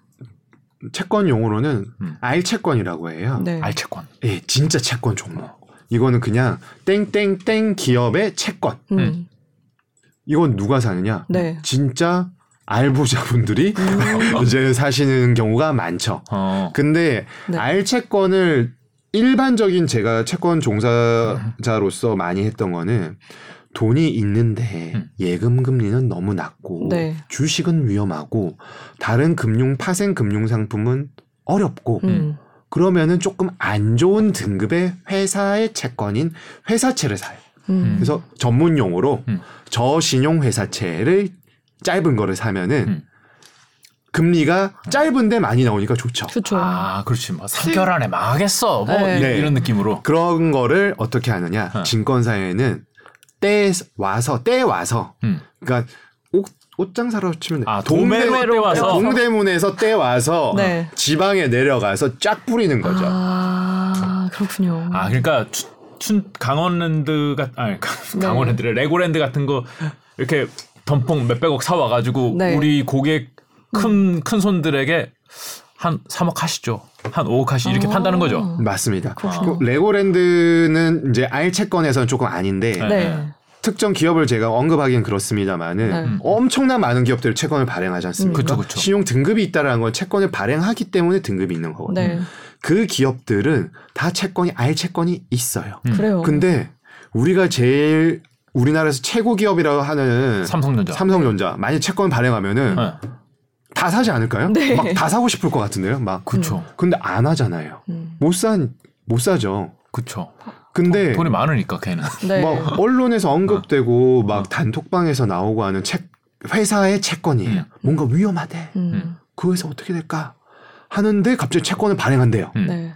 채권 용어로는 음. 알 채권이라고 해요. 네. 알 채권. 예, 진짜 채권 종목. 이거는 그냥 땡땡땡 기업의 채권. 음. 음. 이건 누가 사느냐? 네. 진짜 알부자분들이 음. 이제 사시는 경우가 많죠. 어. 근데 네. 알 채권을 일반적인 제가 채권 종사자로서 많이 했던 거는 돈이 있는데 음. 예금 금리는 너무 낮고 네. 주식은 위험하고 다른 금융 파생 금융 상품은 어렵고 음. 그러면은 조금 안 좋은 등급의 회사의 채권인 회사채를 사요. 음. 그래서 전문 용어로 음. 저신용 회사채를 짧은 거를 사면은 음. 금리가 짧은데 많이 나오니까 좋죠. 좋죠. 아, 그렇지. 뭐 3개월 안에 망하겠어. 뭐 네. 이- 네. 이런 느낌으로. 그런 거를 어떻게 하느냐? 어. 증권사에는 때 와서 때 와서 음. 그러니까 옷 옷장 사러 치면 아, 동대- 도매로 때 와서 동대문에서 때 와서 네. 지방에 내려가서 쫙 뿌리는 거죠. 아 그렇군요. 아, 그러니까 춘, 춘 강원랜드 같 아니 네. 강원랜드래 레고랜드 같은 거 이렇게 덤뽕 몇백억 사 와 가지고 네. 우리 고객 큰 큰 손들에게 한 3억 하시죠. 한 5억 하시 이렇게 아. 판다는 거죠. 맞습니다. 그렇군요. 그 레고랜드는 이제 알채권에서는 조금 아닌데 네. 네. 특정 기업을 제가 언급하기는 그렇습니다만은 네. 음. 엄청난 많은 기업들이 채권을 발행하지 않습니까? 그쵸, 그쵸. 신용 등급이 있다라는 건 채권을 발행하기 때문에 등급이 있는 거거든요. 네. 그 기업들은 다 채권이 알채권이 있어요. 음. 그래요. 근데 우리가 제일 우리나라에서 최고 기업이라고 하는 삼성전자. 삼성전자 만약 채권 발행하면은 네. 다 사지 않을까요? 네. 막 다 사고 싶을 것 같은데요. 막 그쵸. 근데 안 하잖아요. 음. 못 산, 못 사죠. 그쵸. 근데 돈 이 많으니까 걔는. 네. 뭐 언론에서 언급되고 막 어. 단톡방에서 나오고 하는 책 회사의 채권이에요. 음. 뭔가 위험하대. 음. 그 회사 어떻게 될까? 하는데 갑자기 채권을 발행한대요. 음. 네.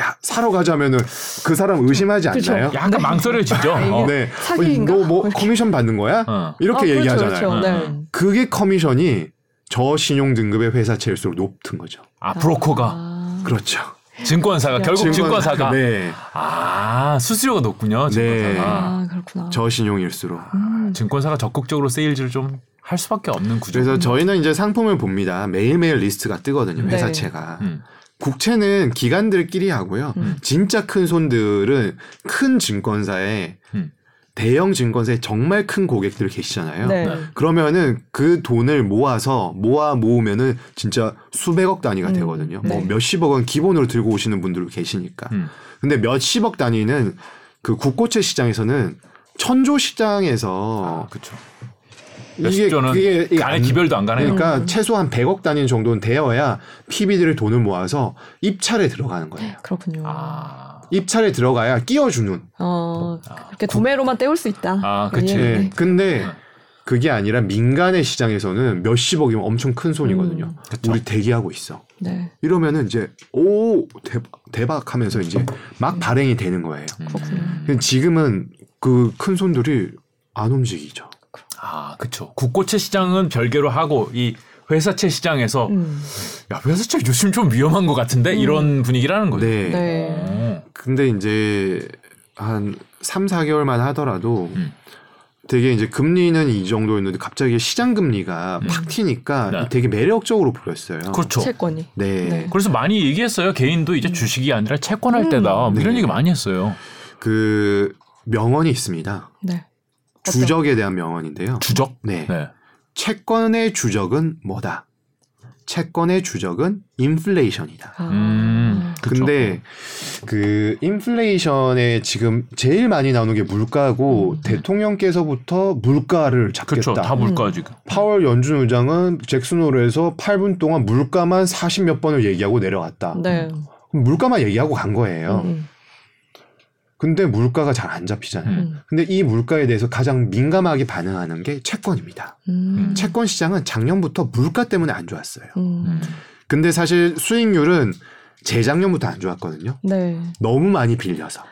야 사러 가자면은 그 사람 의심하지 그쵸. 않나요? 약간 망설여지죠. 아, 어. 네. 사기인가? 너뭐 커미션 받는 거야? 어. 이렇게 아, 그렇죠, 얘기하잖아요. 그렇죠. 네. 음. 그게 커미션이 저 신용 등급의 회사채일수록 높은 거죠. 아 브로커가 아. 그렇죠. 증권사가 결국 증권- 증권 사가 네. 아 수수료가 높군요. 증권사가. 네. 아, 그렇구나. 저신용일수록. 음. 증권사가 적극적으로 세일즈를 좀 할 수밖에 없는 구조. 그래서 저희는 이제 상품을 봅니다. 매일매일 리스트가 뜨거든요. 네. 회사채가. 음. 국채는 기관들끼리 하고요. 음. 진짜 큰 손들은 큰 증권사에 음. 대형 증권사에 정말 큰 고객들 계시잖아요. 네. 네. 그러면은 그 돈을 모아서 모아 모으면은 진짜 수백억 단위가 음. 되거든요. 뭐 네. 몇십억 원 기본으로 들고 오시는 분들 계시니까. 음. 근데 몇십억 단위는 그 국고채 시장에서는 천조 시장에서 아, 그렇죠. 이게 몇십 조는 그게 이게 안에 안- 기별도 안 가네요. 그러니까 음. 최소한 100억 단위 정도는 되어야 PB들의 돈을 모아서 입찰에 들어가는 거예요. 그렇군요. 아, 입찰에 들어가야 끼워주는. 어, 아, 그렇게 도매로만 때울 수 있다. 아, 그치. 예. 네. 근데 그게 아니라 민간의 시장에서는 몇십억이면 엄청 큰 손이거든요. 음. 그쵸. 우리 대기하고 있어. 네. 이러면은 이제 오 대박, 대박 하면서 이제 막 발행이 되는 거예요. 그렇군요. 지금은 그 큰 손들이 안 움직이죠. 아, 그렇죠. 국고채 시장은 별개로 하고 이 회사채 시장에서 음. 야 회사채 요즘 좀 위험한 것 같은데 이런 분위기라는 거죠. 네. 네. 어. 근데 이제 한 3, 4개월만 하더라도 음. 되게 이제 금리는 이 정도였는데 갑자기 시장 금리가 음. 팍 튀니까 네. 되게 매력적으로 보였어요. 그렇죠. 채권이. 네. 네. 그래서 많이 얘기했어요. 개인도 이제 주식이 아니라 채권할 음. 때다. 뭐 이런 네. 얘기 많이 했어요. 그 명언이 있습니다. 네. 주적에 대한 명언인데요. 주적? 네. 네. 채권의 주적은 뭐다? 채권의 주적은 인플레이션이다. 아. 음. 그쵸. 근데 그 인플레이션에 지금 제일 많이 나오는 게 물가고 음. 대통령께서부터 물가를 그렇죠. 잡겠다. 다 물가 음. 지금. 파월 연준 의장은 잭슨홀에서 8분 동안 물가만 40 몇 번을 얘기하고 내려갔다. 네. 그럼 물가만 얘기하고 간 거예요. 음, 근데 물가가 잘 안 잡히잖아요. 음. 근데 이 물가에 대해서 가장 민감하게 반응하는 게 채권입니다. 음. 채권 시장은 작년부터 물가 때문에 안 좋았어요. 음. 음. 근데 사실 수익률은 재작년부터 안 좋았거든요. 네. 너무 많이 빌려서.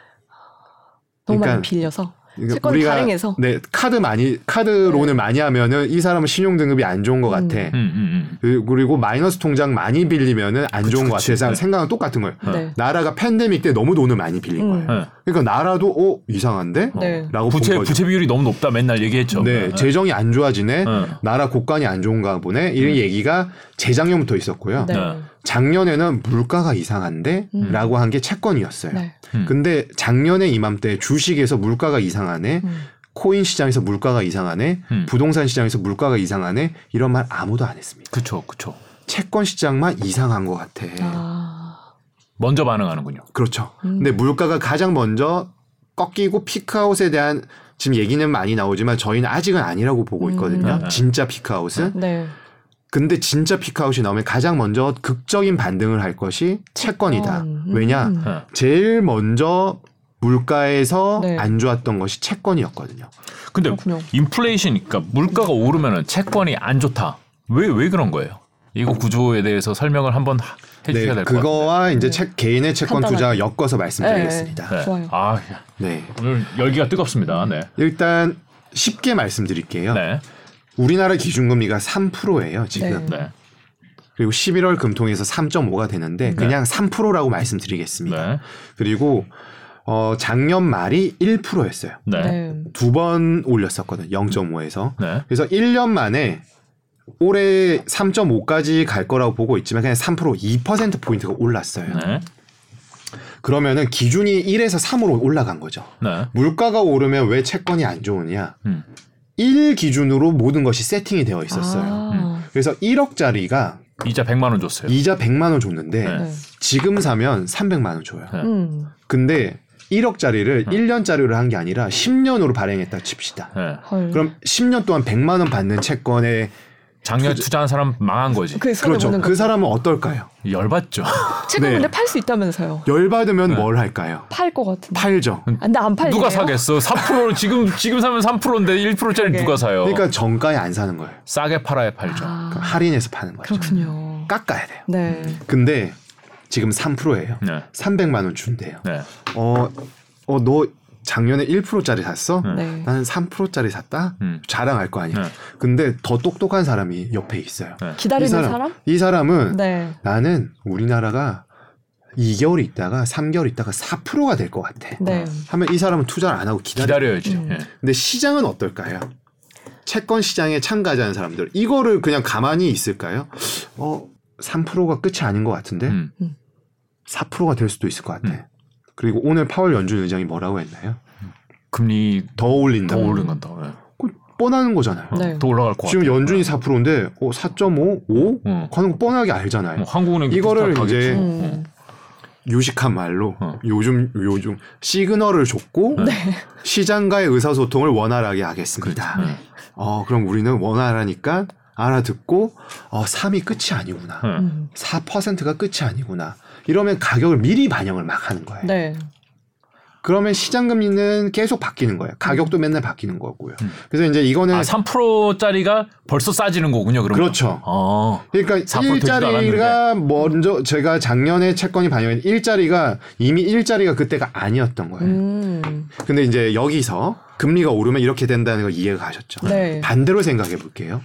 너무 그러니까 많이 빌려서. 그러니까 채권을 발행해서. 네 카드 많이 카드론을 많이 하면은 이 사람은 신용 등급이 안 좋은 것 음. 같아. 음, 음, 그- 그리고 마이너스 통장 많이 빌리면은 안 그치, 좋은 것. 같아. 네. 생각은 똑같은 거예요. 네. 나라가 팬데믹 때 너무 돈을 많이 빌린 음. 거예요. 음. 네. 그러니까 나라도 어 이상한데? 네. 라고 부채 본 거죠. 부채 비율이 너무 높다 맨날 얘기했죠. 네, 재정이 안 좋아지네. 네. 나라 국간이 안 좋은가 보네. 이런 얘기가 재작년부터 있었고요. 네. 네. 작년에는 물가가 이상한데? 음. 라고 한 게 채권이었어요. 네. 음. 근데 작년에 이맘때 주식에서 물가가 이상하네. 음. 코인 시장에서 물가가 이상하네. 음. 부동산 시장에서 물가가 이상하네. 이런 말 아무도 안 했습니다. 그쵸, 그쵸. 채권 시장만 이상한 것 같아. 아. 먼저 반응하는군요. 그렇죠. 음. 근데 물가가 가장 먼저 꺾이고 피크아웃에 대한 지금 얘기는 많이 나오지만 저희는 아직은 아니라고 보고 있거든요. 음. 진짜 피크아웃은. 네. 근데 진짜 피크아웃이 나오면 가장 먼저 극적인 반등을 할 것이 채권이다. 음. 왜냐? 음. 네. 제일 먼저 물가에서 네. 안 좋았던 것이 채권이었거든요. 근데 그렇군요. 인플레이션, 그러니까 물가가 오르면은 채권이 안 좋다. 왜 왜 그런 거예요? 이거 구조에 대해서 설명을 한번 하- 해주셔야 될것 같아요. 그거와 이제 네. 채- 개인의 채권 간단하게. 투자 엮어서 말씀드리겠습니다. 네. 좋아요. 아 네. 오늘 열기가 뜨겁습니다. 네. 일단 쉽게 말씀드릴게요. 네. 우리나라 기준금리가 3%예요, 지금. 네. 네. 그리고 11월 금통에서 3.5가 되는데 네. 그냥 3%라고 말씀드리겠습니다. 네. 그리고 어, 작년 말이 1%였어요. 네. 네. 네. 두번 올렸었거든요. 0.5에서. 네. 그래서 1년 만에 올해 3.5까지 갈 거라고 보고 있지만 그냥 3% 2% 포인트가 올랐어요. 네. 그러면은 기준이 1에서 3으로 올라간 거죠. 네. 물가가 오르면 왜 채권이 안 좋으냐? 음. 1 기준으로 모든 것이 세팅이 되어 있었어요. 아. 그래서 1억짜리가 이자 100만 원 줬어요. 이자 100만 원 줬는데 네. 네. 지금 사면 300만 원 줘요. 네. 음. 근데 1억짜리를 음. 1년짜리로 한 게 아니라 10년으로 발행했다 칩시다. 네. 헐. 그럼 10년 동안 100만 원 받는 채권의 작년에 투자... 한 사람 망한 거지. 그 손해 그렇죠. 그 거. 사람은 어떨까요? 열받죠. 네. 근데 팔 수 있다면서요. 열받으면 네. 뭘 할까요? 팔 것 같은데. 팔죠. 아, 근데 안 팔. 누가 사겠어? 3% 지금 지금 사면 3%인데 1%짜리 그러게. 누가 사요? 그러니까 정가에 안 사는 거예요. 싸게 팔아야 팔죠. 아, 그러니까 할인해서 파는 거죠. 그렇군요. 깎아야 돼요. 네. 근데 지금 3%예요. 네. 300만 원 준대요. 네. 어, 어, 너 작년에 1%짜리 샀어? 네. 네. 나는 3%짜리 샀다? 음. 자랑할 거 아니야. 네. 근데 더 똑똑한 사람이 옆에 있어요. 네. 기다리는 이 사람, 사람? 이 사람은 네. 나는 우리나라가 2개월 있다가 3개월 있다가 4%가 될 것 같아. 네. 하면 이 사람은 투자를 안 하고 기다려. 기다려야지. 음. 예. 근데 시장은 어떨까요? 채권 시장에 참가하는 사람들 이거를 그냥 가만히 있을까요? 어, 3%가 끝이 아닌 것 같은데 음. 4%가 될 수도 있을 것 같아. 음. 그리고 오늘 파월 연준 의장이 뭐라고 했나요? 금리 더 올린다. 더 음. 오르는 건다. 예. 그 뻔하는 거잖아요. 네. 더 올라갈 것 지금. 연준이 4%인데 어, 4.5, 5 어. 하는 거 뻔하게 알잖아요. 뭐 한국은행 이거를 이제. 음. 유식한 말로 어. 요즘 요즘 시그널을 줬고 네. 시장과의 의사소통을 원활하게 하겠습니다. 그렇죠. 네. 어 그럼 우리는 원활하니까 알아듣고 어 3이 끝이 아니구나. 네. 음. 4%가 끝이 아니구나. 이러면 가격을 미리 반영을 막 하는 거예요. 네. 그러면 시장 금리는 계속 바뀌는 거예요. 가격도 맨날 바뀌는 거고요. 음. 그래서 이제 이거는 아, 3%짜리가 벌써 싸지는 거군요. 그럼. 그렇죠. 어. 그러니까 4% 일자리가 먼저 제가 작년에 채권이 반영한 일자리가 이미 일자리가 그때가 아니었던 거예요. 음. 근데 이제 여기서 금리가 오르면 이렇게 된다는 거 이해가 가셨죠. 네. 반대로 생각해 볼게요.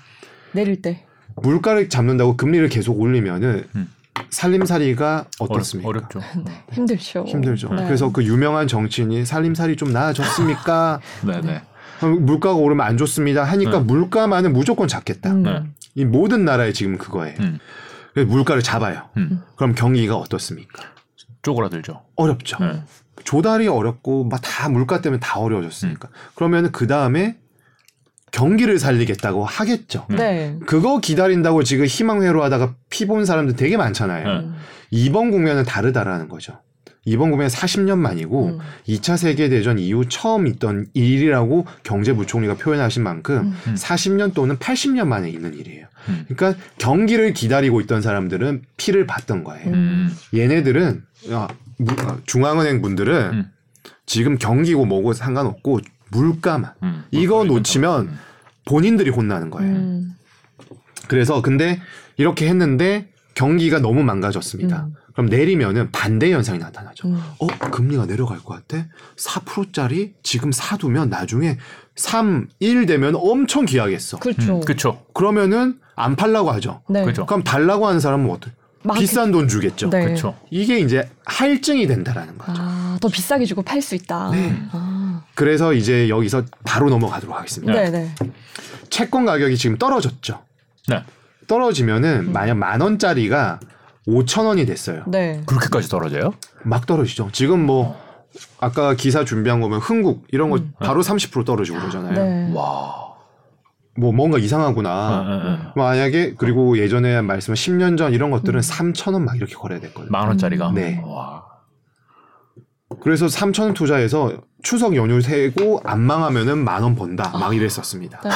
내릴 때. 물가를 잡는다고 금리를 계속 올리면은 음. 살림살이가 어떻습니까? 어렵, 죠 힘들죠. 힘들죠. 네. 그래서 그 유명한 정치인이 살림살이 좀 나아졌습니까? 네, 네. 그럼 물가가 오르면 안 좋습니다. 하니까 네. 물가만은 무조건 잡겠다. 음. 네. 이 모든 나라의 지금 그거예요. 음. 그래서 물가를 잡아요. 음. 그럼 경기가 어떻습니까? 쪼그라들죠. 어렵죠. 네. 조달이 어렵고 막 다 물가 때문에 다 어려워졌으니까. 음. 그러면 그 다음에 경기를 살리겠다고 하겠죠. 네. 그거 기다린다고 지금 희망회로 하다가 피 본 사람들 되게 많잖아요. 네. 음. 이번 국면은 다르다라는 거죠. 이번 국면 40년 만이고 음. 2차 세계 대전 이후 처음 있던 일이라고 경제부총리가 표현하신 만큼 음. 40년 또는 80년 만에 있는 일이에요. 음. 그러니까 경기를 기다리고 있던 사람들은 피를 봤던 거예요. 음. 얘네들은 야, 무- 아, 중앙은행 분들은 음. 지금 경기고 뭐고 상관없고 물가만 음. 이거 놓치면 음. 본인들이 혼나는 거예요. 음. 그래서 근데 이렇게 했는데 경기가 너무 망가졌습니다. 음. 그럼 내리면은 반대 현상이 나타나죠. 음. 어, 금리가 내려갈 것 같아? 4%짜리 지금 사두면 나중에 3, 1 되면 엄청 귀하겠어. 그렇죠. 음. 그쵸. 그러면은 안 팔라고 하죠. 네. 그죠. 그럼 달라고 하는 사람은 어떻게? 막- 비싼 돈 주겠죠. 네. 그쵸. 이게 이제 할증이 된다라는 거죠. 아, 더 비싸게 주고 팔 수 있다. 네. 아. 그래서 이제 여기서 바로 넘어가도록 하겠습니다. 네, 네. 채권 가격이 지금 떨어졌죠. 네. 떨어지면은 만약 만 원짜리가 5천 원이 됐어요. 네. 그렇게까지 떨어져요? 막 떨어지죠. 지금 뭐 아까 기사 준비한 거 보면 흥국 이런 거 바로 30% 떨어지고 그러잖아요. 네. 와. 뭐 뭔가 어, 이상하구나. 어, 어. 만약에 그리고 예전에 말씀한 10년 전 이런 것들은 3천 원 막 이렇게 거래됐거든요. 만 원짜리가. 네. 와. 그래서 3천 원 투자해서 추석 연휴 세고 안 망하면은 만 원 번다. 막 이랬었습니다. 네.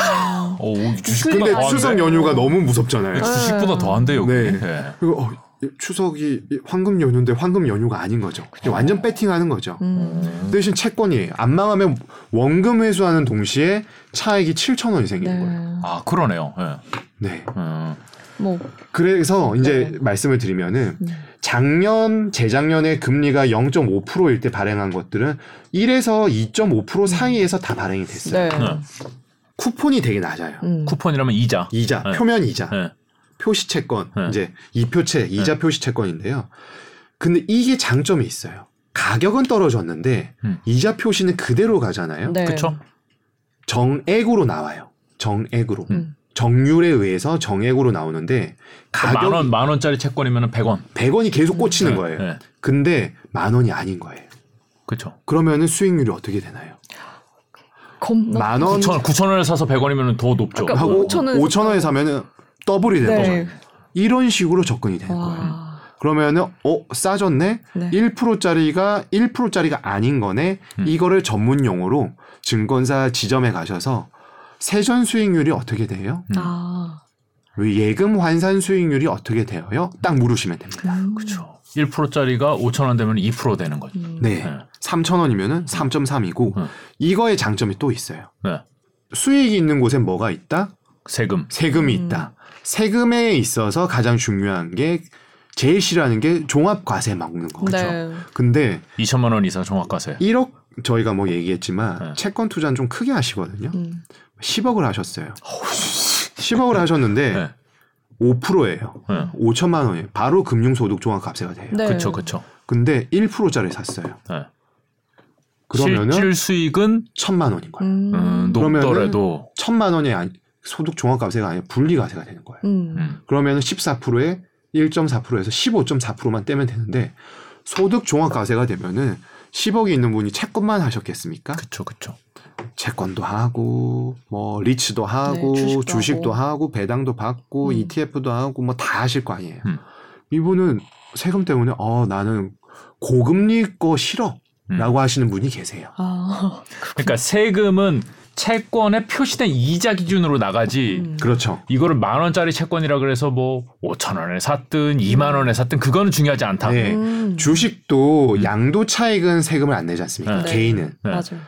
오, 주식보다 근데 더한데? 추석 연휴가 너무 무섭잖아요. 주식보다 더한데 여기. 네. 네. 그리고 어, 이 추석이 이 황금 연휴인데 황금 연휴가 아닌 거죠. 완전 배팅하는 거죠. 음. 대신 채권이에요. 안 망하면 원금 회수하는 동시에 차액이 7천 원이 생기는 거예요. 네. 아 그러네요. 네. 네. 음. 뭐 그래서 이제 네. 말씀을 드리면은 음. 작년 재작년에 금리가 0.5%일 때 발행한 것들은 1에서 2.5% 사이에서 다 발행이 됐어요. 네. 네. 쿠폰이 되게 낮아요. 음. 쿠폰이라면 이자. 이자, 네. 표면 이자, 네. 표시 채권, 네. 이제 이표채, 이자 표시 채권인데요. 근데 이게 장점이 있어요. 가격은 떨어졌는데 음. 이자 표시는 그대로 가잖아요. 네. 그쵸? 정액으로 나와요. 정액으로. 음. 정률에 의해서 정액으로 나오는데 가격이 만 원, 만 원짜리 채권이면 100원. 100원이 계속 꽂히는 네, 거예요. 네. 근데 만 원이 아닌 거예요. 그쵸. 그러면은 수익률이 어떻게 되나요? 겁나. 만원 9천, 9천 원에 사서 100원이면 더 높죠. 아까 하고 5천 원에서 5천 원에 사면은 더블이 되는 네. 거죠. 이런 식으로 접근이 되는 거예요. 와. 그러면은 어 싸졌네. 네. 1%짜리가 1%짜리가 아닌 거네. 음. 이거를 전문 용어로 증권사 지점에 가셔서 세전 수익률이 어떻게 돼요? 음. 아. 예금 환산 수익률이 어떻게 되어요? 딱 물으시면 됩니다. 음. 그렇죠. 1%짜리가 5천 원 되면 2% 되는 거죠. 음. 네. 네. 3,000원이면은 3.3이고 음. 이거의 장점이 또 있어요. 네. 수익이 있는 곳엔 뭐가 있다? 세금. 세금이 음. 있다. 세금에 있어서 가장 중요한 게 제일 싫어하는 게 종합 과세 막는 거. 네. 근데 2천만 원 이상 종합과세. 1억 저희가 뭐 얘기했지만 네. 채권 투자는 좀 크게 하시거든요. 음. 10억을 하셨어요. 10억을 하셨는데 네. 5%예요. 네. 5천만 원이에요. 바로 금융소득 종합과세가 돼요. 네. 그렇죠, 그렇죠. 근데 1%짜리 샀어요. 네. 그러면은 실질 수익은 천만 원인 거예요. 음. 음, 그러면은 높더라도 천만 원이 아니, 소득 종합과세가 아니라 분리과세가 되는 거예요. 음. 음. 그러면은 14%에 1.4%에서 15.4%만 떼면 되는데 소득 종합과세가 되면은 10억이 있는 분이 채권만 하셨겠습니까? 그렇죠, 그렇죠. 채권도 하고 뭐 리츠도 하고 네, 주식도 주식도, 하고. 하고. 배당도 받고 음. ETF도 하고 뭐 다 하실 거 아니에요. 음. 이분은 세금 때문에 어 나는 고금리 거 싫어라고 음. 하시는 분이 계세요. 아. 그러니까 세금은 채권에 표시된 이자 기준으로 나가지. 음. 그렇죠. 이거를 만 원짜리 채권이라 그래서 뭐 5천 원에 샀든 2만 원에 샀든 그거는 중요하지 않다. 네. 음. 주식도 음. 양도 차익은 세금을 안 내지 않습니까? 네. 개인은 네. 맞아요.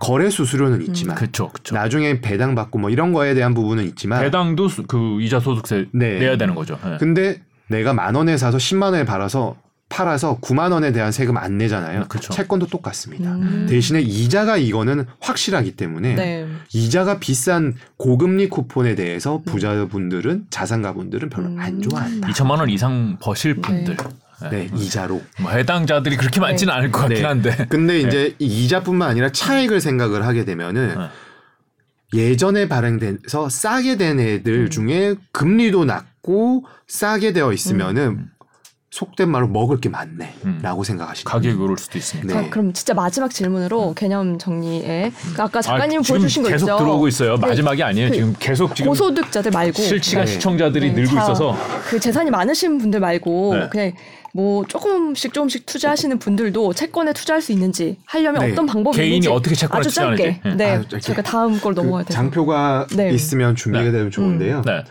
거래 수수료는 있지만 그렇죠, 그렇죠. 나중에 배당 받고 뭐 이런 거에 대한 부분은 있지만 배당도 수- 그 이자 소득세 네. 내야 되는 거죠. 네. 근데 내가 만 원에 사서 10만 원에 팔아서 팔아서 9만 원에 대한 세금 안 내잖아요. 음, 그쵸. 채권도 똑같습니다. 음. 대신에 이자가 이거는 확실하기 때문에 네. 이자가 비싼 고금리 쿠폰에 대해서 부자분들은 자산가분들은 별로 음. 안 좋아한다. 2천만 원 이상 버실 분들. 네. 네, 이자로. 뭐 해당자들이 그렇게 많지는 않을 것 같긴 네. 한데. 근데 이제 이 이자뿐만 아니라 차익을 생각을 하게 되면은 네. 예전에 발행돼서 싸게 된 애들 음. 중에 금리도 낮고 싸게 되어 있으면은 음. 속된 말로 먹을 게 많네라고 음. 생각하시면 가격이 오를 수도 있습니다. 네. 자, 그럼 진짜 마지막 질문으로 개념 정리에 그 아까 작가님 아, 보여주신 거 계속 있죠. 들어오고 있어요. 네. 마지막이 아니에요. 그 지금 계속 지금 고소득자들 말고 실시간 네. 시청자들이 네, 늘고 자, 있어서 그 재산이 많으신 분들 말고 네. 그냥 뭐 조금씩 조금씩 투자하시는 분들도 채권에 투자할 수 있는지 하려면 네. 어떤 방법이 개인이 있는지 어떻게 채권에 아주 짧게 투자하는지. 네. 네 아주 짧게. 저희가 다음 걸 넘어가야 그 돼서 장표가 네. 있으면 준비가 네. 되면 좋은데요. 네.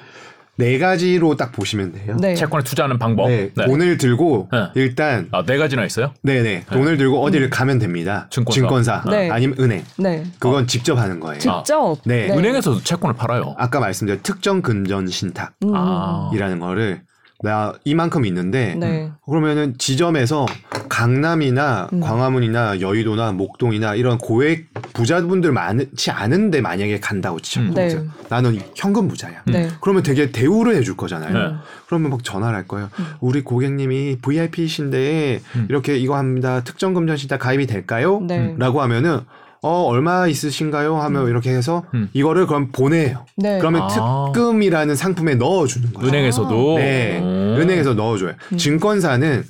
네. 가지로 딱 보시면 돼요. 네. 채권에 투자하는 방법. 네, 네. 돈을 들고 네. 일단 아, 네 가지나 있어요? 네네 돈을 들고 어디를 가면 됩니다. 증권사. 네. 아니면 은행 네 그건 직접 하는 거예요. 직접 네. 은행에서도 채권을 팔아요. 아까 말씀드린 특정 금전 신탁이라는 음, 아. 거를 나 이만큼 있는데 네. 그러면은 지점에서 강남이나 음. 광화문이나 여의도나 목동이나 이런 고액 부자분들 많지 않은데 만약에 간다고 치죠. 음. 네. 나는 현금 부자야. 네. 그러면 되게 대우를 해줄 거잖아요. 네. 그러면 막 전화를 할 거예요. 음. 우리 고객님이 VIP이신데 음. 이렇게 이거 합니다. 특정 금전신탁 가입이 될까요? 네. 라고 하면은 어 얼마 있으신가요? 하면 이렇게 해서 음. 이거를 그럼 보내요. 네. 그러면 아. 특금이라는 상품에 넣어주는 거예요. 은행에서도. 네, 오. 은행에서 넣어줘요. 음. 증권사는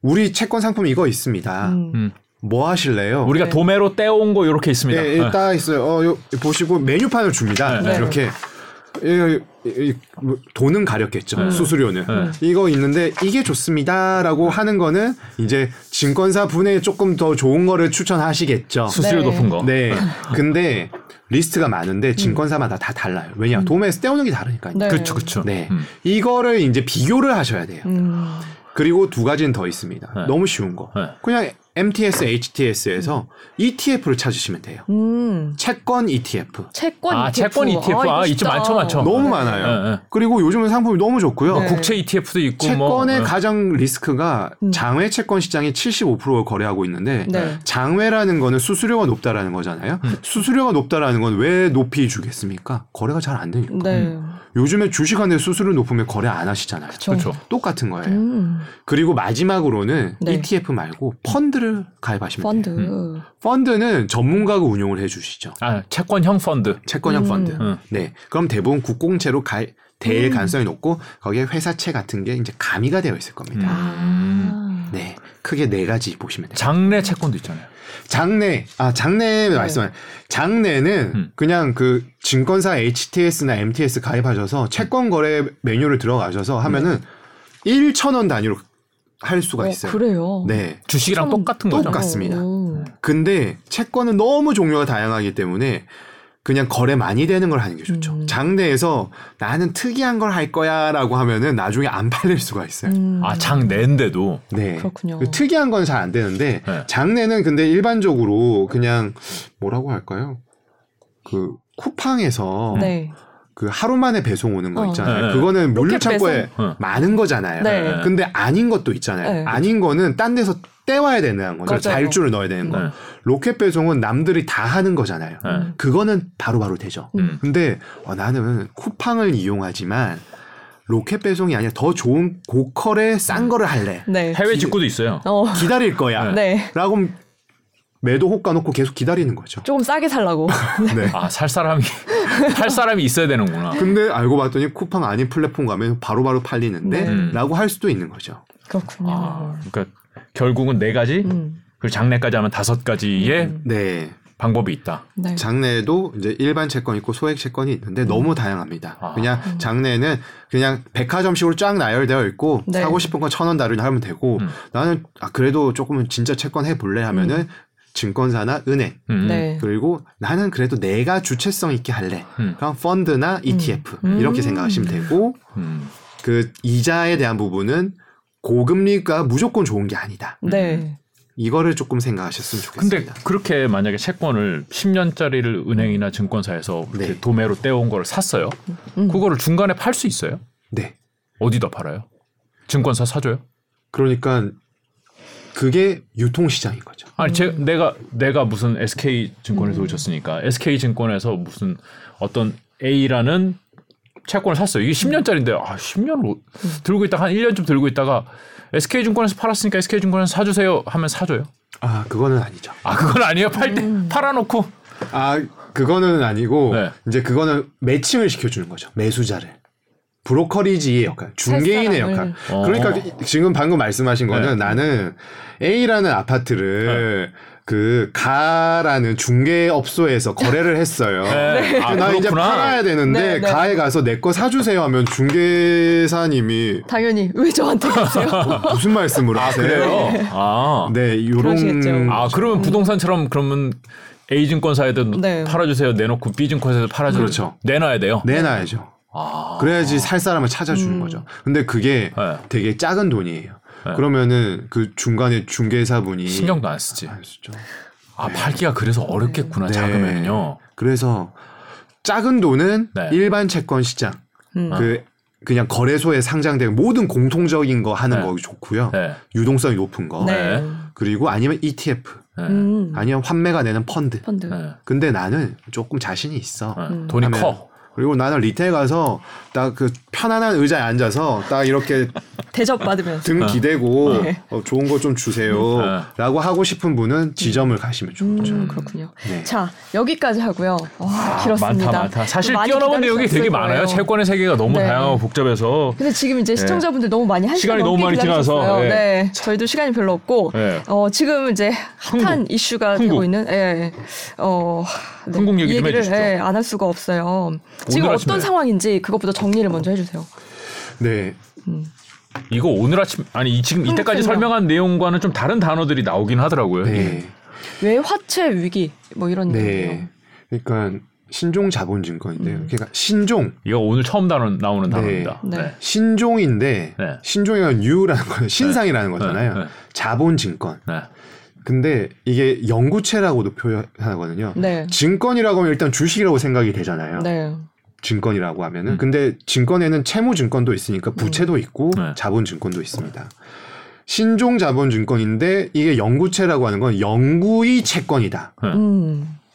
우리 채권 상품 이거 있습니다. 음. 음. 뭐 하실래요? 우리가 네. 도매로 떼온 거 이렇게 있습니다. 네, 네. 딱 있어요. 어, 요, 보시고 메뉴판을 줍니다. 네. 이렇게 이, 이, 이, 뭐, 돈은 가렸겠죠. 네. 수수료는 네. 이거 있는데 이게 좋습니다라고 하는 거는 이제 증권사 분에 조금 더 좋은 거를 추천하시겠죠. 수수료 네. 높은 거. 네. 근데 리스트가 많은데 증권사마다 다 달라요. 왜냐? 음. 도매에서 떼오는 게 다르니까요. 네. 그렇죠, 그렇죠. 네. 음. 이거를 이제 비교를 하셔야 돼요. 음. 그리고 두 가지는 더 있습니다. 네. 너무 쉬운 거. 네. 그냥 MTS, HTS에서 ETF를 찾으시면 돼요. 음. 채권 ETF. 채권 아, ETF. 채권 ETF. 아, 있죠. 진짜. 많죠, 많죠. 너무 네. 많아요. 네, 네. 그리고 요즘은 상품이 너무 좋고요. 네. 국채 ETF도 있고 채권의 뭐. 네. 가장 리스크가 음. 장외 채권 시장이 75%를 거래하고 있는데 네. 장외라는 거는 수수료가 높다라는 거잖아요. 음. 수수료가 높다라는 건 왜 높이 주겠습니까? 거래가 잘 안 되니까. 네. 요즘에 주식한데 수수료 높으면 거래 안 하시잖아요. 그렇죠. 똑같은 거예요. 음. 그리고 마지막으로는 네. ETF 말고 펀드를 가입하시면 펀드. 돼요. 펀드는 전문가가 운용을 해주시죠. 아, 채권형 펀드. 채권형 음. 펀드. 음. 네. 그럼 대부분 국공채로 가, 될 음. 가능성이 높고 거기에 회사채 같은 게 이제 가미가 되어 있을 겁니다. 아. 네. 크게 네 가지 보시면 돼요. 장내 채권도 있잖아요. 장내, 아, 장내 말씀, 장내는 음. 그냥 그 증권사 HTS나 MTS 가입하셔서 채권 거래 메뉴를 들어가셔서 하면은 1,000원 단위로 할 수가 어, 있어요. 그래요. 네. 주식이랑 참 똑같은 거죠. 똑같- 같습니다. 오. 근데 채권은 너무 종류가 다양하기 때문에 그냥 거래 많이 되는 걸 하는 게 좋죠. 음. 장내에서 나는 특이한 걸 할 거야라고 하면은 나중에 안 팔릴 수가 있어요. 음. 아 장 내인데도 네. 그렇군요. 그 특이한 건 잘 안 되는데 네. 장내는 근데 일반적으로 그냥 뭐라고 할까요? 그 쿠팡에서 네. 그 하루 만에 배송 오는 거 어. 있잖아요. 네. 그거는 물류 창고에 배송? 어. 많은 거잖아요. 네. 근데 아닌 것도 있잖아요. 네. 아닌 거는 딴 데서 떼와야 되는 거죠. 맞아요. 자일주를 넣어야 되는 거. 네. 로켓 배송은 남들이 다 하는 거잖아요. 네. 그거는 바로 바로 되죠. 음. 근데 어, 나는 쿠팡을 이용하지만 로켓 배송이 아니라 더 좋은 고퀄의 싼 거를 할래. 네. 해외 직구도 있어요. 어. 기다릴 거야. 네. 라고 매도 호가 놓고 계속 기다리는 거죠. 조금 싸게 살라고. 네. 아 살 사람이 살 사람이 있어야 되는구나. 근데 알고 봤더니 쿠팡 아닌 플랫폼 가면 바로바로 팔리는데 네. 라고 할 수도 있는 거죠. 그렇군요. 아, 그러니까 결국은 네 가지 음. 그리고 장내까지 하면 다섯 가지의 음. 네. 방법이 있다. 네. 장내에도 이제 일반 채권 있고 소액 채권이 있는데 너무 다양합니다. 아. 그냥 장내는 그냥 백화점식으로 쫙 나열되어 있고 네. 사고 싶은 건 천 원 다르냐 하면 되고 음. 나는 아 그래도 조금은 진짜 채권 해볼래 하면은 증권사나 은행 음. 네. 그리고 나는 그래도 내가 주체성 있게 할래. 음. 그럼 펀드나 ETF 음. 이렇게 생각하시면 되고 음. 그 이자에 대한 부분은 고금리가 무조건 좋은 게 아니다. 네. 이거를 조금 생각하셨으면 근데 좋겠습니다. 그렇게 만약에 채권을 10년짜리를 은행이나 증권사에서 네. 도매로 떼온 걸 샀어요. 음. 그거를 중간에 팔 수 있어요? 네. 어디다 팔아요? 증권사 사줘요? 그러니까 그게 유통시장인 거죠. 아니 제 음. 내가 내가 무슨 SK 증권에서 오셨으니까 SK 증권에서 무슨 어떤 A라는 채권을 샀어요. 이게 10년짜리인데 아 10년을 들고 있다가 한 1년쯤 들고 있다가 SK 증권에서 팔았으니까 SK 증권에서 사 주세요 하면 사 줘요. 아 그거는 아니죠. 아 그건 아니에요. 팔때 음. 팔아 놓고 아 그거는 아니고 네. 이제 그거는 매칭을 시켜 주는 거죠. 매수자를. 브로커리지의 역할, 중개인의 살 역할. 어. 그러니까 지금 방금 말씀하신 거는 네. 나는 A라는 아파트를 그 가라는 중개업소에서 거래를 했어요. 네. 아, 나 이제 그렇구나. 팔아야 되는데 네, 네. 가에 가서 내 거 사주세요 하면 중개사님이 당연히 왜 저한테 그러세요? 무슨 말씀을 하세요? 그래요. 아, 네, 요런 그러시겠죠. 아 그러면 부동산처럼 그러면 A 증권사에도 네. 팔아주세요. 내놓고 B 증권사에도 팔아주세요. 그렇죠. 내놔야 돼요. 내놔야죠. 아, 그래야지 살 사람을 찾아주는 음. 거죠. 근데 그게 네. 되게 작은 돈이에요. 네. 그러면은 그 중간에 중개사분이 신경도 안 쓰지. 안 쓰죠. 아 팔기가 그래서 어렵겠구나 네. 작으면요. 그래서 작은 돈은 네. 일반 채권 시장 음. 그 그냥 거래소에 상장된 모든 공통적인 거 하는 네. 거 좋고요. 네. 유동성이 높은 거. 네. 그리고 아니면 ETF. 네. 음. 아니면 환매가 되는 펀드. 펀드. 네. 근데 나는 조금 자신이 있어. 네. 음. 돈이 커. 그리고 나는 retail 가서 딱 그 편안한 의자에 앉아서 딱 이렇게 대접 받으면서. 등 기대고 네. 어, 좋은 거 좀 주세요라고 하고 싶은 분은 지점을 가시면 좋죠. 음, 그렇군요. 네. 자 여기까지 하고요. 와 길었습니다. 많다 많다. 사실 뛰어넘은 내용이 되게 많아요. 거예요. 채권의 세계가 너무 네. 다양하고 복잡해서. 근데 지금 이제 시청자분들 너무 많이 한 시간 시간이 너무 많이 지나서. 예. 네, 저희도 시간이 별로 없고 네. 어, 지금 이제 핫한 흥국. 이슈가 흥국. 되고 있는 예, 어, 네, 흥국 얘기 이좀 얘기를 해주시죠. 예, 안할 수가 없어요. 지금 어떤 아침에. 상황인지 그것부터 정리를 먼저 해주세요. 네. 이거 오늘 아침 아니 이- 지금 이때까지 설명한 내용과는 좀 다른 단어들이 나오긴 하더라고요. 네. 왜 화채 위기 뭐 이런 얘기예요. 네. 그러니까 신종 자본 증권인데요. 음. 그러니까 신종 이거 오늘 처음 단어, 나오는 네. 단어입니다. 네. 네. 신종인데 네. 신종이란 유라는 거 신상이라는 네. 거잖아요. 네. 자본 증권. 네. 근데 이게 영구채라고도 표현하거든요. 네. 증권이라고 하면 일단 주식이라고 생각이 되잖아요. 네. 증권이라고 하면은 음. 근데 증권에는 채무 증권도 있으니까 부채도 있고 네. 자본 증권도 있습니다. 신종 자본 증권인데 이게 영구채라고 하는 건 영구의 채권이다. 네.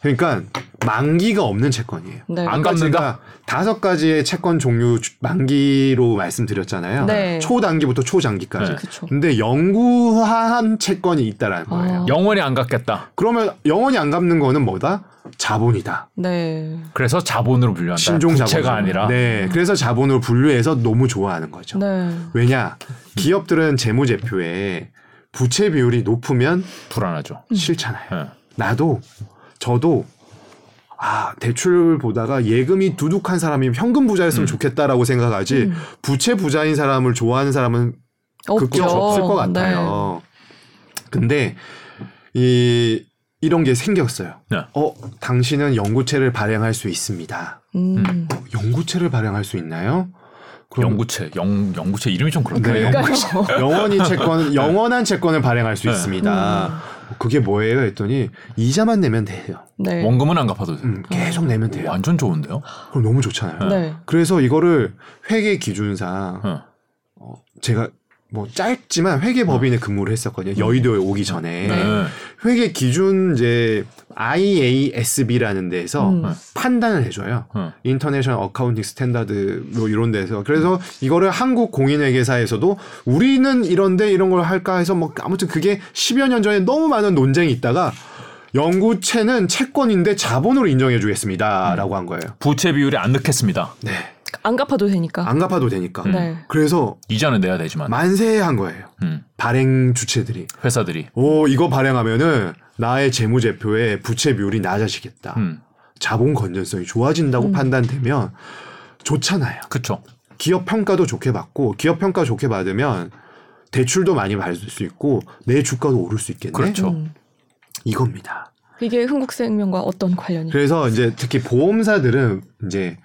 음. 그러니까 만기가 없는 채권이에요. 네. 안 아까 갚는다? 제가 다섯 가지의 채권 종류 주- 만기로 말씀드렸잖아요. 네. 초단기부터 초장기까지. 네. 근데 영구한 채권이 있다라는 거예요. 아. 영원히 안 갚겠다. 그러면 영원히 안 갚는 거는 뭐다? 자본이다. 네. 그래서 자본으로 분류한다. 신종 부채가 자본. 아니라. 네. 그래서 자본으로 분류해서 너무 좋아하는 거죠. 네. 왜냐? 기업들은 재무제표에 부채 비율이 높으면 불안하죠. 싫잖아요. 네. 나도 저도 아 대출 보다가 예금이 두둑한 사람이 현금 부자였으면 음. 좋겠다라고 생각하지 음. 부채 부자인 사람을 좋아하는 사람은 극히. 없을 것 네. 같아요. 근데 이 이런 게 생겼어요. 네. 어, 당신은 연구체를 발행할 수 있습니다. 음. 어, 연구체를 발행할 수 있나요? 그럼 연구체, 영 연구체 이름이 좀 그렇네. 네. 영원히 채권, 영원한 채권을 발행할 수 네. 있습니다. 그게 뭐예요? 했더니 이자만 내면 돼요. 네. 원금은 안 갚아도 돼. 음, 계속 내면 돼요. 완전 좋은데요? 그럼 너무 좋잖아요. 네. 그래서 이거를 회계 기준상 어. 어, 제가 뭐 짧지만 회계 법인에 근무를 했었거든요. 여의도에 오기 전에 네. 회계 기준 이제 IASB라는 데서 음. 판단을 해줘요. 어. International Accounting Standard 뭐 이런 데서 그래서 이거를 한국 공인회계사에서도 우리는 이런데 이런 걸 할까 해서 뭐 아무튼 그게 10여 년 전에 너무 많은 논쟁이 있다가 영구채는 채권인데 자본으로 인정해 주겠습니다라고 한 거예요. 부채 비율에 안 넣겠습니다. 네. 안 갚아도 되니까. 안 갚아도 되니까. 네. 그래서 이자는 내야 되지만 만세한 거예요. 음, 발행 주체들이. 회사들이 오, 이거 발행하면은 나의 재무제표의 부채 비율이 낮아지겠다. 음, 자본 건전성이 좋아진다고 판단되면 좋잖아요. 그쵸. 기업 평가도 좋게 받고 기업 평가 좋게 받으면 대출도 많이 받을 수 있고 내 주가도 오를 수 있겠네. 그렇죠. 음. 이겁니다. 이게 흥국생명과 어떤 관련이? 그래서 이제 특히 보험사들은 이제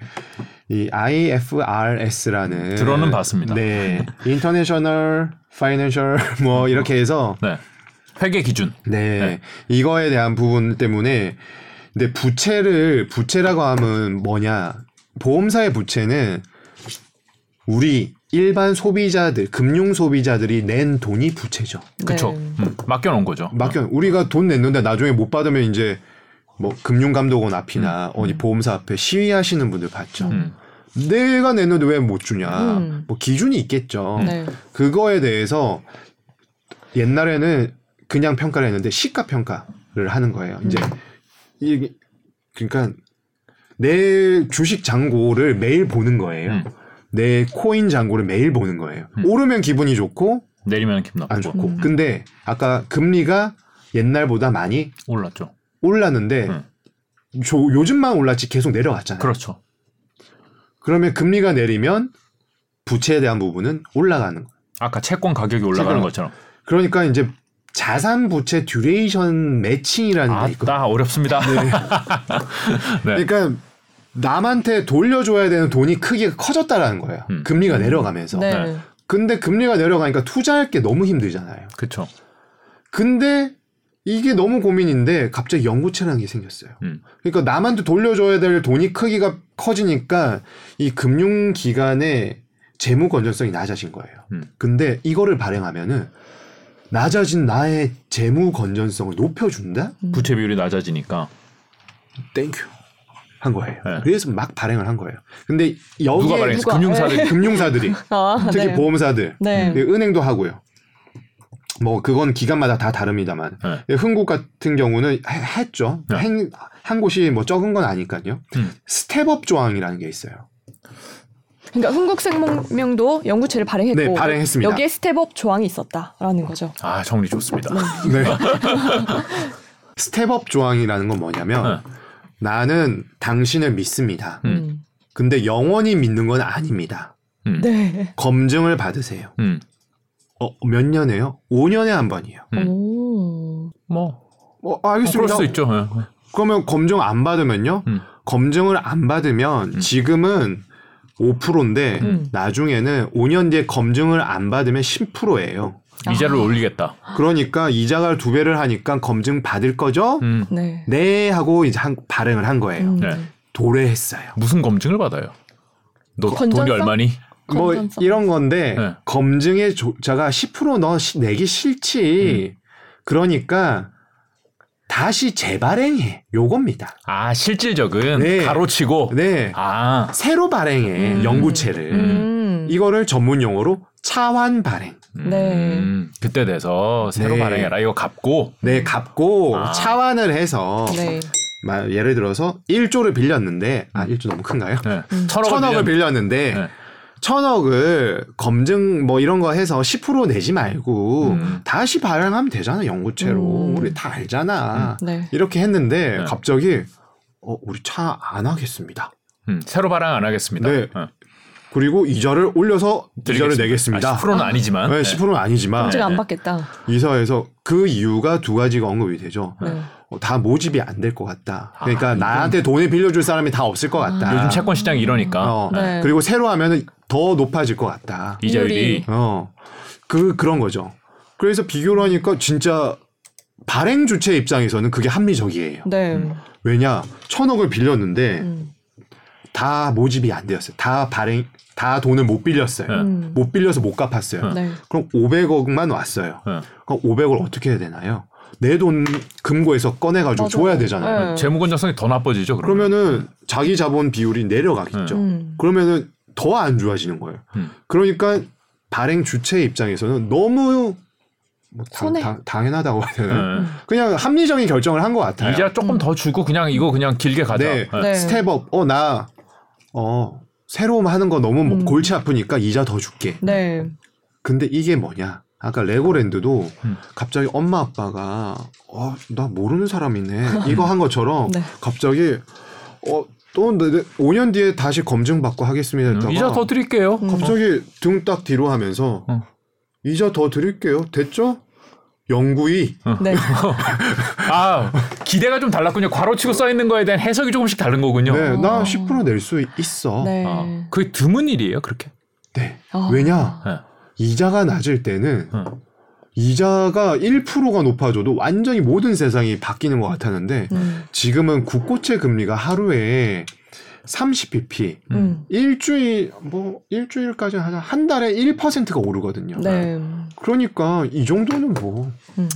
이 IFRS라는 들어는 봤습니다. 네. 인터내셔널 파이낸셜 뭐 이렇게 해서 네. 회계 기준. 네. 네. 이거에 대한 부분 때문에 근데 부채를 부채라고 하면 뭐냐? 보험사의 부채는 우리 일반 소비자들, 금융 소비자들이 낸 돈이 부채죠. 그쵸. 네. 음, 맡겨놓은 거죠. 맡겨 우리가 돈 냈는데 나중에 못 받으면 이제 뭐 금융감독원 앞이나 어디 보험사 앞에 시위하시는 분들 봤죠. 음. 내가 냈는데 왜 못 주냐? 음. 뭐 기준이 있겠죠. 네. 그거에 대해서 옛날에는 그냥 평가를 했는데 시가 평가를 하는 거예요. 이제 이 그러니까 내 주식 잔고를 매일 보는 거예요. 음. 내 코인 잔고를 매일 보는 거예요. 오르면 기분이 좋고 내리면 기분 나쁘고 안 좋고. 음. 근데 아까 금리가 옛날보다 많이 올랐죠. 올랐는데 음. 조- 요즘만 올랐지 계속 내려갔잖아요. 그렇죠. 그러면 금리가 내리면 부채에 대한 부분은 올라가는 거예요. 아까 채권 가격이 올라가는 채권. 것처럼. 그러니까 이제 자산 부채 듀레이션 매칭이라는 게 있거든요. 어렵습니다. 네. 그러니까 남한테 돌려줘야 되는 돈이 크기가 커졌다라는 거예요. 음. 금리가 내려가면서. 네. 네. 근데 금리가 내려가니까 투자할 게 너무 힘들잖아요. 그렇죠. 근데 이게 너무 고민인데 갑자기 영구채라는 게 생겼어요. 음. 그러니까 남한테 돌려줘야 될 돈이 크기가 커지니까 이 금융 기관의 재무 건전성이 낮아진 거예요. 음. 근데 이거를 발행하면은 낮아진 나의 재무 건전성을 높여준다? 부채 비율이 낮아지니까 thank you 한 거예요. 네. 그래서 막 발행을 한 거예요. 근데 여기에 누가 발행했어? 누가? 금융사들이 금융사들이 아, 특히 네. 보험사들, 네. 예, 은행도 하고요. 뭐 그건 기관마다 다 다릅니다만 네. 예, 흥국 같은 경우는 해- 했죠. 네. 한, 한 곳이 뭐 적은 건 아니까요. 음. step-up 조항이라는 게 있어요. 그러니까 흥국 생명도 연구체를 발행했고 네, 발행했습니다. 여기에 step-up 조항이 있었다라는 거죠. 아 정리 좋습니다. 네. step-up 조항이라는 건 뭐냐면 네. 나는 당신을 믿습니다. 음. 음. 근데 영원히 믿는 건 아닙니다. 음. 네. 검증을 받으세요. 음. 어, 몇 년에요? 5년에 한 번이에요. 음. 오. 뭐 어, 그럴 알겠습니다. 수 있죠. 예. 그러면 검증 안 받으면요? 음. 검증을 안 받으면 지금은 5%인데 음. 나중에는 5년 뒤에 검증을 안 받으면 10%예요. 이자를 올리겠다. 그러니까 이자가 두 배를 하니까 검증 받을 거죠? 음. 네. 네 하고 이제 한, 발행을 한 거예요. 음. 네. 도래했어요. 무슨 검증을 받아요? 너 돈이 건전성? 얼마니? 뭐 건전성. 이런 건데 네. 검증의 조자가 10%너 내기 싫지. 그러니까 다시 재발행해. 요겁니다. 아 실질적은 네. 가로치고. 네. 아 새로 발행해 음. 연구체를. 음. 이거를 전문 용어로 차환 발행. 네. 음, 그때 돼서 새로 네. 발행해라. 이거 갚고. 네, 갚고 아. 차환을 해서 네. 마- 예를 들어서 1조를 빌렸는데 아 1조 너무 큰가요? 네. 음. 천억을, 빌렸는데 네. 천억을 검증 뭐 이런 거 해서 10% 내지 말고 음. 다시 발행하면 되잖아 연구체로 음. 우리 다 알잖아 네. 이렇게 했는데 네. 갑자기 어 우리 차 안 하겠습니다 음, 새로 발행 안 하겠습니다. 네. 어. 그리고 이자를 올려서 이자를 내겠습니다. 아, 10%는 아니지만. 네, 10%는 아니지만 안 네. 받겠다. 이사에서 그 이유가 두 가지가 언급이 되죠. 네. 어, 다 모집이 안 될 것 같다. 그러니까 아, 나한테 돈을 빌려줄 사람이 다 없을 것 같다. 요즘 채권 시장이 이러니까. 어, 네. 그리고 새로 하면은 더 높아질 것 같다. 이자율이. 어, 그 그런 거죠. 그래서 비교를 하니까 진짜 발행 주체 입장에서는 그게 합리적이에요. 네. 왜냐 천억을 빌렸는데 음. 다 모집이 안 되었어요. 다 발행 다 돈을 못 빌렸어요. 네. 음. 못 빌려서 못 갚았어요. 네. 그럼 500억만 왔어요. 네. 그럼 500을 어떻게 해야 되나요? 내 돈 금고에서 꺼내가지고 맞아요. 줘야 되잖아요. 네. 재무 건전성이 더 나빠지죠. 그러면. 그러면은 자기 자본 비율이 내려가겠죠. 음. 그러면은 더 안 좋아지는 거예요. 음. 그러니까 발행 주체 입장에서는 너무 뭐 당. 당, 당연하다고 해야 되나? 네. 그냥 합리적인 결정을 한 것 같아요. 이자 조금 더 주고 그냥 이거 그냥 길게 가자. 네. 네. 네. step-up. 어, 나, 어, 새로 하는 거 너무 뭐 음. 골치 아프니까 이자 더 줄게. 네. 근데 이게 뭐냐? 아까 레고랜드도 음. 갑자기 엄마 아빠가 어, 나 모르는 사람이네. 이거 한 것처럼 네. 갑자기 어, 또 내- 내- 5년 뒤에 다시 검증받고 하겠습니다 했다가 이자 더 드릴게요. 음. 갑자기 등딱 뒤로 하면서 어. 이자 더 드릴게요. 됐죠? 영구히 네. 아 기대가 좀 달랐군요. 괄호치고 써 있는 거에 대한 해석이 조금씩 다른 거군요. 네, 나 어. 10%낼 수 있어. 네. 아, 그게 드문 일이에요, 그렇게. 네. 아. 왜냐? 네. 이자가 낮을 때는 어. 이자가 1%가 높아져도 완전히 모든 세상이 바뀌는 것 같았는데 음. 지금은 국고채 금리가 하루에 30bp 음. 일주일 뭐 일주일까지 하자 한 달에 1%가 오르거든요. 네. 그러니까 이 정도는 뭐 음.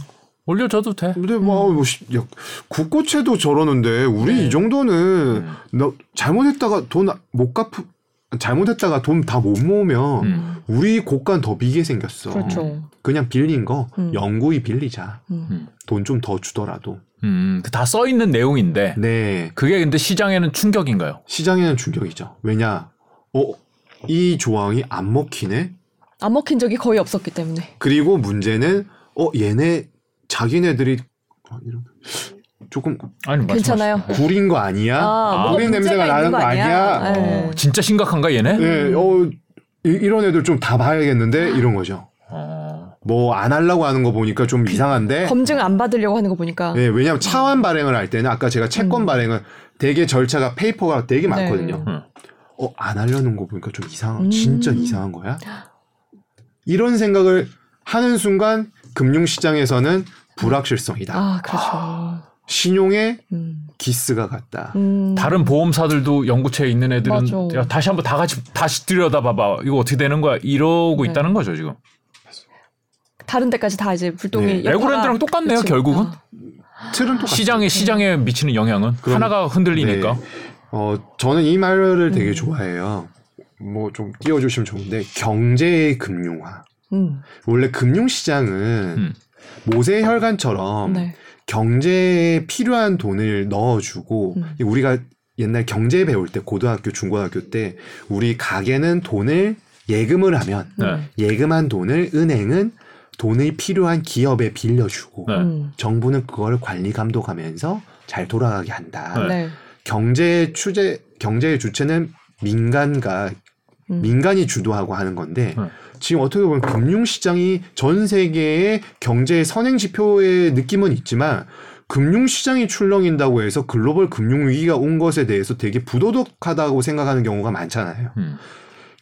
올려줘도 돼. 근데 뭐, 뭐 시- 야, 국고채도 저러는데 우리 네. 이 정도는 음. 너 잘못했다가 돈 못 갚 잘못했다가 돈 다 못 모으면 음. 우리 고간 더 비게 생겼어. 그렇죠. 그냥 빌린 거 음. 영구히 빌리자. 음. 돈좀 더 주더라도. 음, 다 써 있는 내용인데 네. 그게 근데 시장에는 충격인가요? 시장에는 충격이죠. 왜냐? 어, 이 조항이 안 먹히네? 안 먹힌 적이 거의 없었기 때문에. 그리고 문제는, 어, 얘네, 자기네들이, 어, 이런, 조금 아니 괜찮아요. 구린 거 아니야? 아, 뭐 구린 냄새가 나는 거거 아니야? 아니야? 네. 어, 진짜 심각한가 얘네? 네, 어, 이, 이런 애들 좀 다 봐야겠는데? 이런 거죠. 어, 뭐, 안 하려고 하는 거 보니까 좀 이상한데? 검증 안 받으려고 하는 거 보니까. 네, 왜냐면 차환 발행을 할 때는 아까 제가 채권 음. 발행은 되게 절차가 paper가 되게 많거든요. 네. 음. 어, 안 하려는 거 보니까 좀 이상, 음. 진짜 이상한 거야? 이런 생각을 하는 순간 금융시장에서는 불확실성이다. 아, 그렇죠. 신용에 음. 기스가 갔다. 음. 다른 보험사들도 영구채에 있는 애들은 맞아. 야, 다시 한번 다 같이 다시 들여다봐봐. 이거 어떻게 되는 거야? 이러고 네. 있다는 거죠 지금. 다른 데까지 다 이제 불똥이 네. 여파가 레고랜드랑 똑같네요, 그치. 결국은. 아, 틀은. 시장에 시장에 미치는 영향은 그럼- 하나가 흔들리니까. 네. 어, 저는 이 말을 되게 음. 좋아해요. 뭐 좀 띄워주시면 좋은데 경제의 금융화. 음. 원래 금융 시장은 음. 모세혈관처럼 네. 경제에 필요한 돈을 넣어주고 음. 우리가 옛날 경제 배울 때 고등학교 중고등학교 때 우리 가게는 돈을 예금을 하면 네. 예금한 돈을 은행은 돈을 필요한 기업에 빌려주고 네. 음. 정부는 그거를 관리 감독하면서 잘 돌아가게 한다. 네. 네. 경제 추제 경제의 주체는 민간과 음. 민간이 주도하고 하는 건데 네. 지금 어떻게 보면 금융시장이 전 세계의 경제의 선행 지표의 느낌은 있지만 금융시장이 출렁인다고 해서 글로벌 금융위기가 온 것에 대해서 되게 부도덕하다고 생각하는 경우가 많잖아요. 음.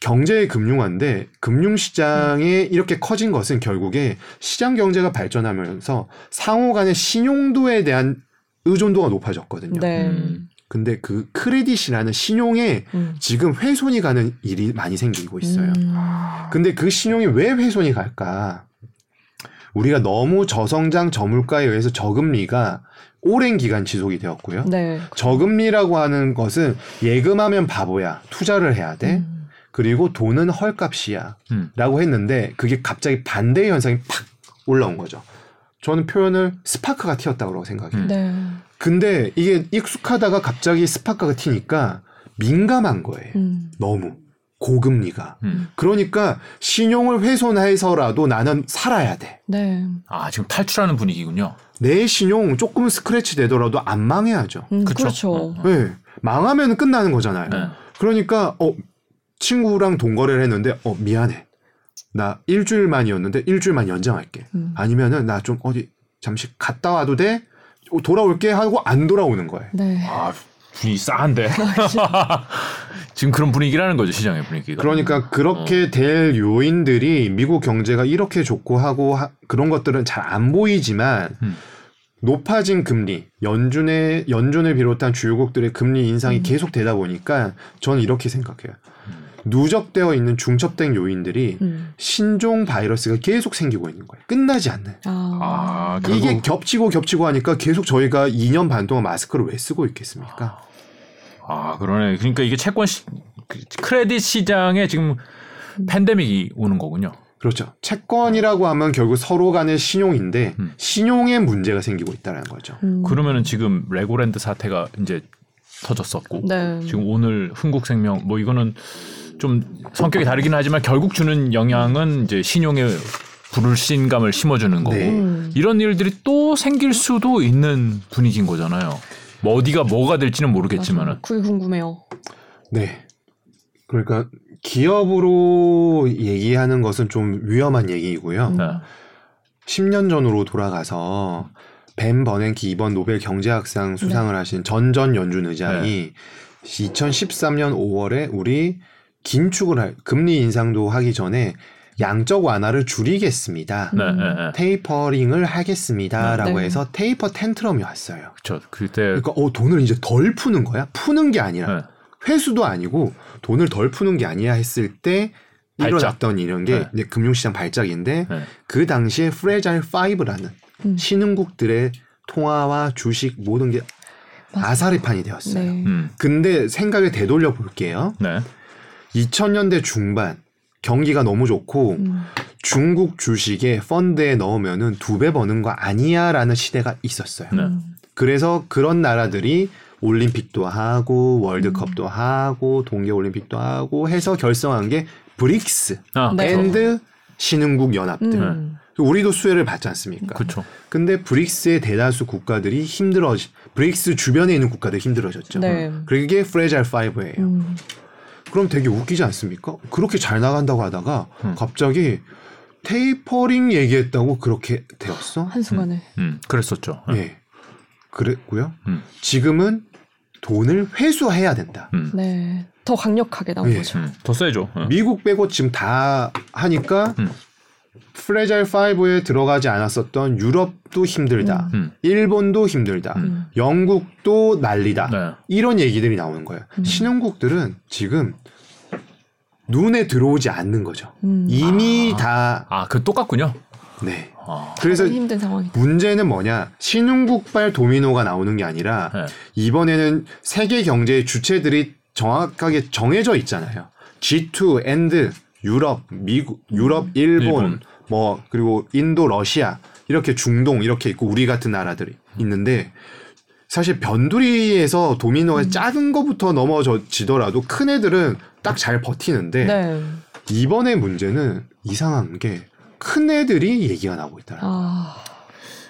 경제의 금융화인데 금융시장이 이렇게 커진 것은 결국에 시장 경제가 발전하면서 상호 간의 신용도에 대한 의존도가 높아졌거든요. 네. 음. 근데 그 크레딧이라는 신용에 음. 지금 훼손이 가는 일이 많이 생기고 있어요. 음. 근데 그 신용이 왜 훼손이 갈까? 우리가 너무 저성장 저물가에 의해서 저금리가 오랜 기간 지속이 되었고요. 네. 저금리라고 하는 것은 예금하면 바보야. 투자를 해야 돼. 음. 그리고 돈은 헐값이야. 음. 라고 했는데 그게 갑자기 반대의 현상이 팍 올라온 거죠. 저는 표현을 스파크가 튀었다고 생각해요. 음. 네. 근데 이게 익숙하다가 갑자기 스파크가 튀니까 민감한 거예요. 음. 너무. 고금리가. 음. 그러니까 신용을 훼손해서라도 나는 살아야 돼. 네. 아 지금 탈출하는 분위기군요. 내 신용 조금 스크래치 되더라도 안 망해야죠. 음? 그렇죠. 어, 어. 네. 망하면 끝나는 거잖아요. 네. 그러니까 어 친구랑 동거래를 했는데 어 미안해. 나 일주일만이었는데 일주일만 연장할게. 음. 아니면은 나 좀 어디 잠시 갔다 와도 돼? 어, 돌아올게 하고 안 돌아오는 거예요. 네. 아 분위기 싸한데. 지금 그런 분위기라는 거죠 시장의 분위기가. 그러니까 그렇게 될 요인들이 미국 경제가 이렇게 좋고 하고 하- 그런 것들은 잘 안 보이지만 음. 높아진 금리, 연준의 연준을 비롯한 주요국들의 금리 인상이 음. 계속 되다 보니까 저는 이렇게 생각해요. 누적되어 있는 중첩된 요인들이 음. 신종 바이러스가 계속 생기고 있는 거예요. 끝나지 않는. 아. 아 이게 겹치고 겹치고 하니까 계속 저희가 2년 반 동안 마스크를 왜 쓰고 있겠습니까? 아 그러네. 그러니까 이게 채권 시, 그 크레딧 시장에 지금 팬데믹이 오는 거군요. 그렇죠. 채권이라고 하면 결국 서로 간의 신용인데 음. 신용에 문제가 생기고 있다는 거죠. 음. 그러면은 지금 레고랜드 사태가 이제 터졌었고 네. 지금 오늘 흥국생명 뭐 이거는 좀 성격이 다르긴 하지만 결국 주는 영향은 이제 신용에 불신감을 심어주는 거고 네. 음. 이런 일들이 또 생길 수도 있는 분위기인 거잖아요. 뭐 어디가 뭐가 될지는 모르겠지만은. 그게 궁금해요. 네. 그러니까 기업으로 얘기하는 것은 좀 위험한 얘기이고요. 음. 네. 10년 전으로 돌아가서 벤 버냉키 이번 노벨 경제학상 수상을 네. 하신 전전 연준 의장이 2013년 5월에 우리 긴축을 할 금리 인상도 하기 전에 양적 완화를 줄이겠습니다. 네, 음. 네, 네. tapering을 하겠습니다라고 네. 해서 taper tantrum이 왔어요. 그렇죠. 그때 그러니까 어 돈을 이제 덜 푸는 거야? 푸는 게 아니라 네. 회수도 아니고 돈을 덜 푸는 게 아니야 했을 때 발작. 일어났던 이런 게 네. 이제 금융시장 발작인데 네. 그 당시에 Fragile 5라는 음. 신흥국들의 통화와 주식 모든 게. 아사리판이 되었어요. 네. 음. 근데 생각을 되돌려 볼게요. 네. 2000년대 중반 경기가 너무 좋고 음. 중국 주식에 펀드에 넣으면은 두 배 버는 거 아니야라는 시대가 있었어요. 네. 음. 그래서 그런 나라들이 올림픽도 하고 월드컵도 하고 동계 올림픽도 하고 해서 결성한 게 브릭스 아, 네. and 신흥국 연합들. 음. 우리도 수혜를 받지 않습니까? 그렇죠. 근데 브릭스의 대다수 국가들이 힘들어 브릭스 주변에 있는 국가들이 힘들어졌죠. 네. 그게 Fragile 5예요. 음. 그럼 되게 웃기지 않습니까? 그렇게 잘 나간다고 하다가 음. 갑자기 테이퍼링 얘기했다고 그렇게 되었어? 한순간에. 음, 그랬었죠. 네. 예. 그랬고요. 음. 지금은 돈을 회수해야 된다. 음. 네. 더 강력하게 나온 예. 거죠. 음, 더 세죠. 어. 미국 빼고 지금 다 하니까 음. fragile 5에 들어가지 않았었던 유럽도 힘들다. 음. 일본도 힘들다. 음. 영국도 난리다. 네. 이런 얘기들이 나오는 거예요. 음. 신흥국들은 지금 눈에 들어오지 않는 거죠. 음. 이미 다 아, 그 똑같군요. 네. 아, 그래서 힘든 상황이다. 문제는 뭐냐? 신흥국발 도미노가 나오는 게 아니라 네. 이번에는 세계 경제의 주체들이 정확하게 정해져 있잖아요. G2, and, 유럽, 미국, 유럽, 일본, 일본. 뭐 그리고 인도, 러시아 이렇게 중동 이렇게 있고 우리 같은 나라들이 있는데 사실 변두리에서 도미노가 작은 거부터 넘어지더라도 큰 애들은 딱 잘 버티는데 네. 이번에 문제는 이상한 게 큰 애들이 얘기가 나오고 있더라. 고 아.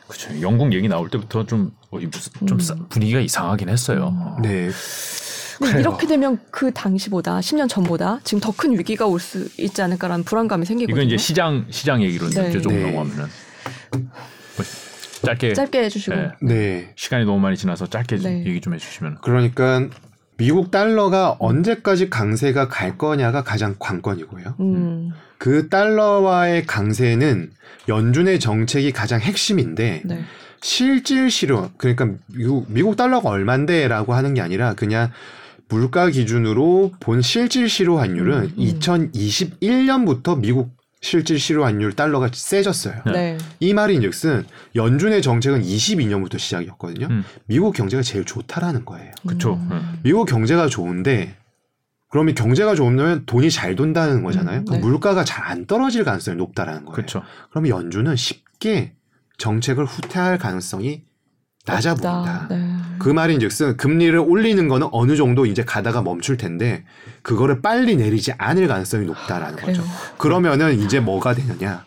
그렇죠. 영국 얘기 나올 때부터 좀, 어, 이 무슨 좀 음. 싸- 분위기가 이상하긴 했어요. 음. 어. 네, 근데 그래요. 이렇게 되면 그 당시보다 10년 전보다 지금 더 큰 위기가 올 수 있지 않을까라는 불안감이 생기거든요. 이건 이제 시장 시장 얘기로 네. 이제 조금 네. 넘어가면은 뭐 짧게 짧게 해주시고. 네. 네. 시간이 너무 많이 지나서 짧게 좀 네. 얘기 좀 해주시면. 그러니까 미국 달러가 언제까지 강세가 갈 거냐가 가장 관건이고요. 음. 그 달러와의 강세는 연준의 정책이 가장 핵심인데 네. 실질 실효 그러니까 미국, 미국 달러가 얼만데라고 하는 게 아니라 그냥 물가 기준으로 본 실질 실효 환율은 음, 음. 2021년부터 미국 실질 실효 환율 달러가 세졌어요. 네. 네. 이 말인즉슨 연준의 정책은 22년부터 시작이었거든요. 음. 미국 경제가 제일 좋다라는 거예요. 그쵸. 음. 미국 경제가 좋은데 그러면 경제가 좋으면 돈이 잘 돈다는 거잖아요. 음, 그럼 네. 물가가 잘 안 떨어질 가능성이 높다라는 거예요. 그렇죠. 그러면 연준은 쉽게 정책을 후퇴할 가능성이 낮아 보인다. 네. 그 말인즉슨 금리를 올리는 거는 어느 정도 이제 가다가 멈출 텐데 그거를 빨리 내리지 않을 가능성이 높다라는 그래요. 거죠. 그러면은 이제 뭐가 되느냐?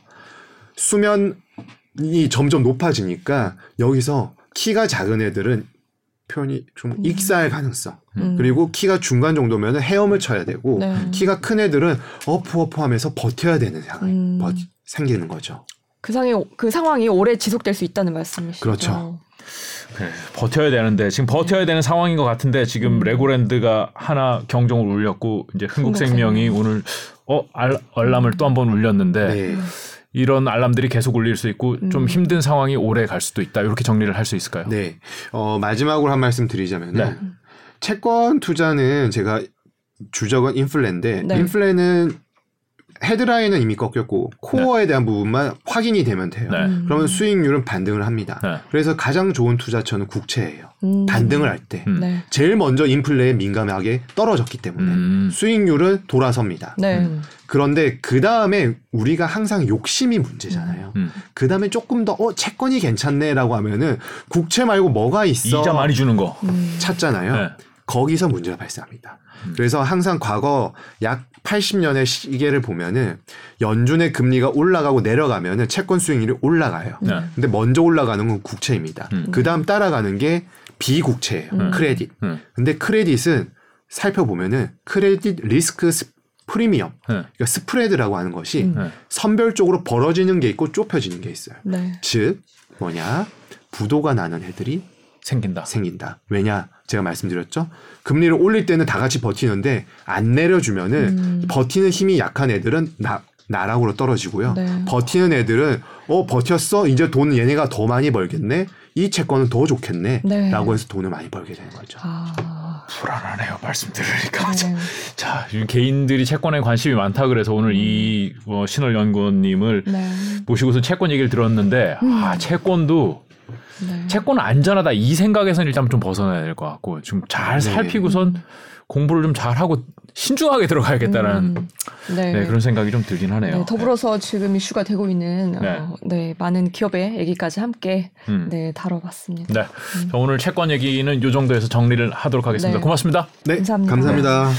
수면이 점점 높아지니까 여기서 키가 작은 애들은 표현이 좀 익사할 가능성. 음. 그리고 키가 중간 정도면 헤엄을 쳐야 되고 네. 키가 큰 애들은 어프 어프 하면서 버텨야 되는 상황이 음. 버- 생기는 거죠. 그 상황이 그 상황이 오래 지속될 수 있다는 말씀이시죠. 그렇죠. 그래, 버텨야 되는데 지금 버텨야 되는 상황인 것 같은데 지금 음. 레고랜드가 하나 경종을 울렸고 이제 흥국생명이 흥국생명. 오늘 어 알, 알람을 또 한 번 울렸는데 네. 이런 알람들이 계속 울릴 수 있고 좀 음. 힘든 상황이 오래 갈 수도 있다 이렇게 정리를 할 수 있을까요? 네. 어, 마지막으로 한 말씀 드리자면 네. 은 채권 투자는 제가 주적은 인플레인데 네. 인플레는 헤드라인은 이미 꺾였고 코어에 대한 부분만 확인이 되면 돼요. 네. 음. 그러면 수익률은 반등을 합니다. 네. 그래서 가장 좋은 투자처는 국채예요. 음. 반등을 할 때. 음. 네. 제일 먼저 인플레에 민감하게 떨어졌기 때문에 음. 수익률은 돌아섭니다. 네. 음. 그런데 그 다음에 우리가 항상 욕심이 문제잖아요. 음. 그 다음에 조금 더 어 채권이 괜찮네라고 하면은 국채 말고 뭐가 있어 이자 많이 주는 거. 음. 찾잖아요. 네. 거기서 문제가 발생합니다. 음. 그래서 항상 과거 약 80년의 시계를 보면은 연준의 금리가 올라가고 내려가면은 채권 수익률이 올라가요. 네. 근데 먼저 올라가는 건 국채입니다. 음. 그 다음 따라가는 게 비국채예요. 음. 크레딧. 음. 근데 credit은 살펴보면은 credit risk s- premium, 네. 그러니까 spread라고 하는 것이 음. 네. 선별적으로 벌어지는 게 있고 좁혀지는 게 있어요. 네. 즉 뭐냐 부도가 나는 애들이 생긴다. 생긴다. 왜냐? 제가 말씀드렸죠. 금리를 올릴 때는 다 같이 버티는데 안 내려주면은 음. 버티는 힘이 약한 애들은 나 나락으로 떨어지고요. 네. 버티는 애들은 어 버텼어 이제 돈 얘네가 더 많이 벌겠네 이 채권은 더 좋겠네라고 네. 해서 돈을 많이 벌게 되는 거죠. 아. 불안하네요. 말씀 들으니까. 네. 자, 개인들이 채권에 관심이 많다 그래서 오늘 이 어, 신월 연구원님을 네. 모시고서 채권 얘기를 들었는데 아 채권도 네. 채권은 안전하다 이 생각에서는 일단 좀 벗어나야 될 것 같고 좀잘 네. 살피고선 공부를 좀 잘하고 신중하게 들어가야겠다라는 음. 네. 네, 그런 생각이 좀 들긴 하네요. 네, 더불어서 지금 이슈가 되고 있는 네. 어, 네, 많은 기업의 얘기까지 함께 음. 네, 다뤄봤습니다. 네. 자, 오늘 채권 얘기는 이 정도에서 정리를 하도록 하겠습니다. 네. 고맙습니다. 네, 감사합니다. 감사합니다.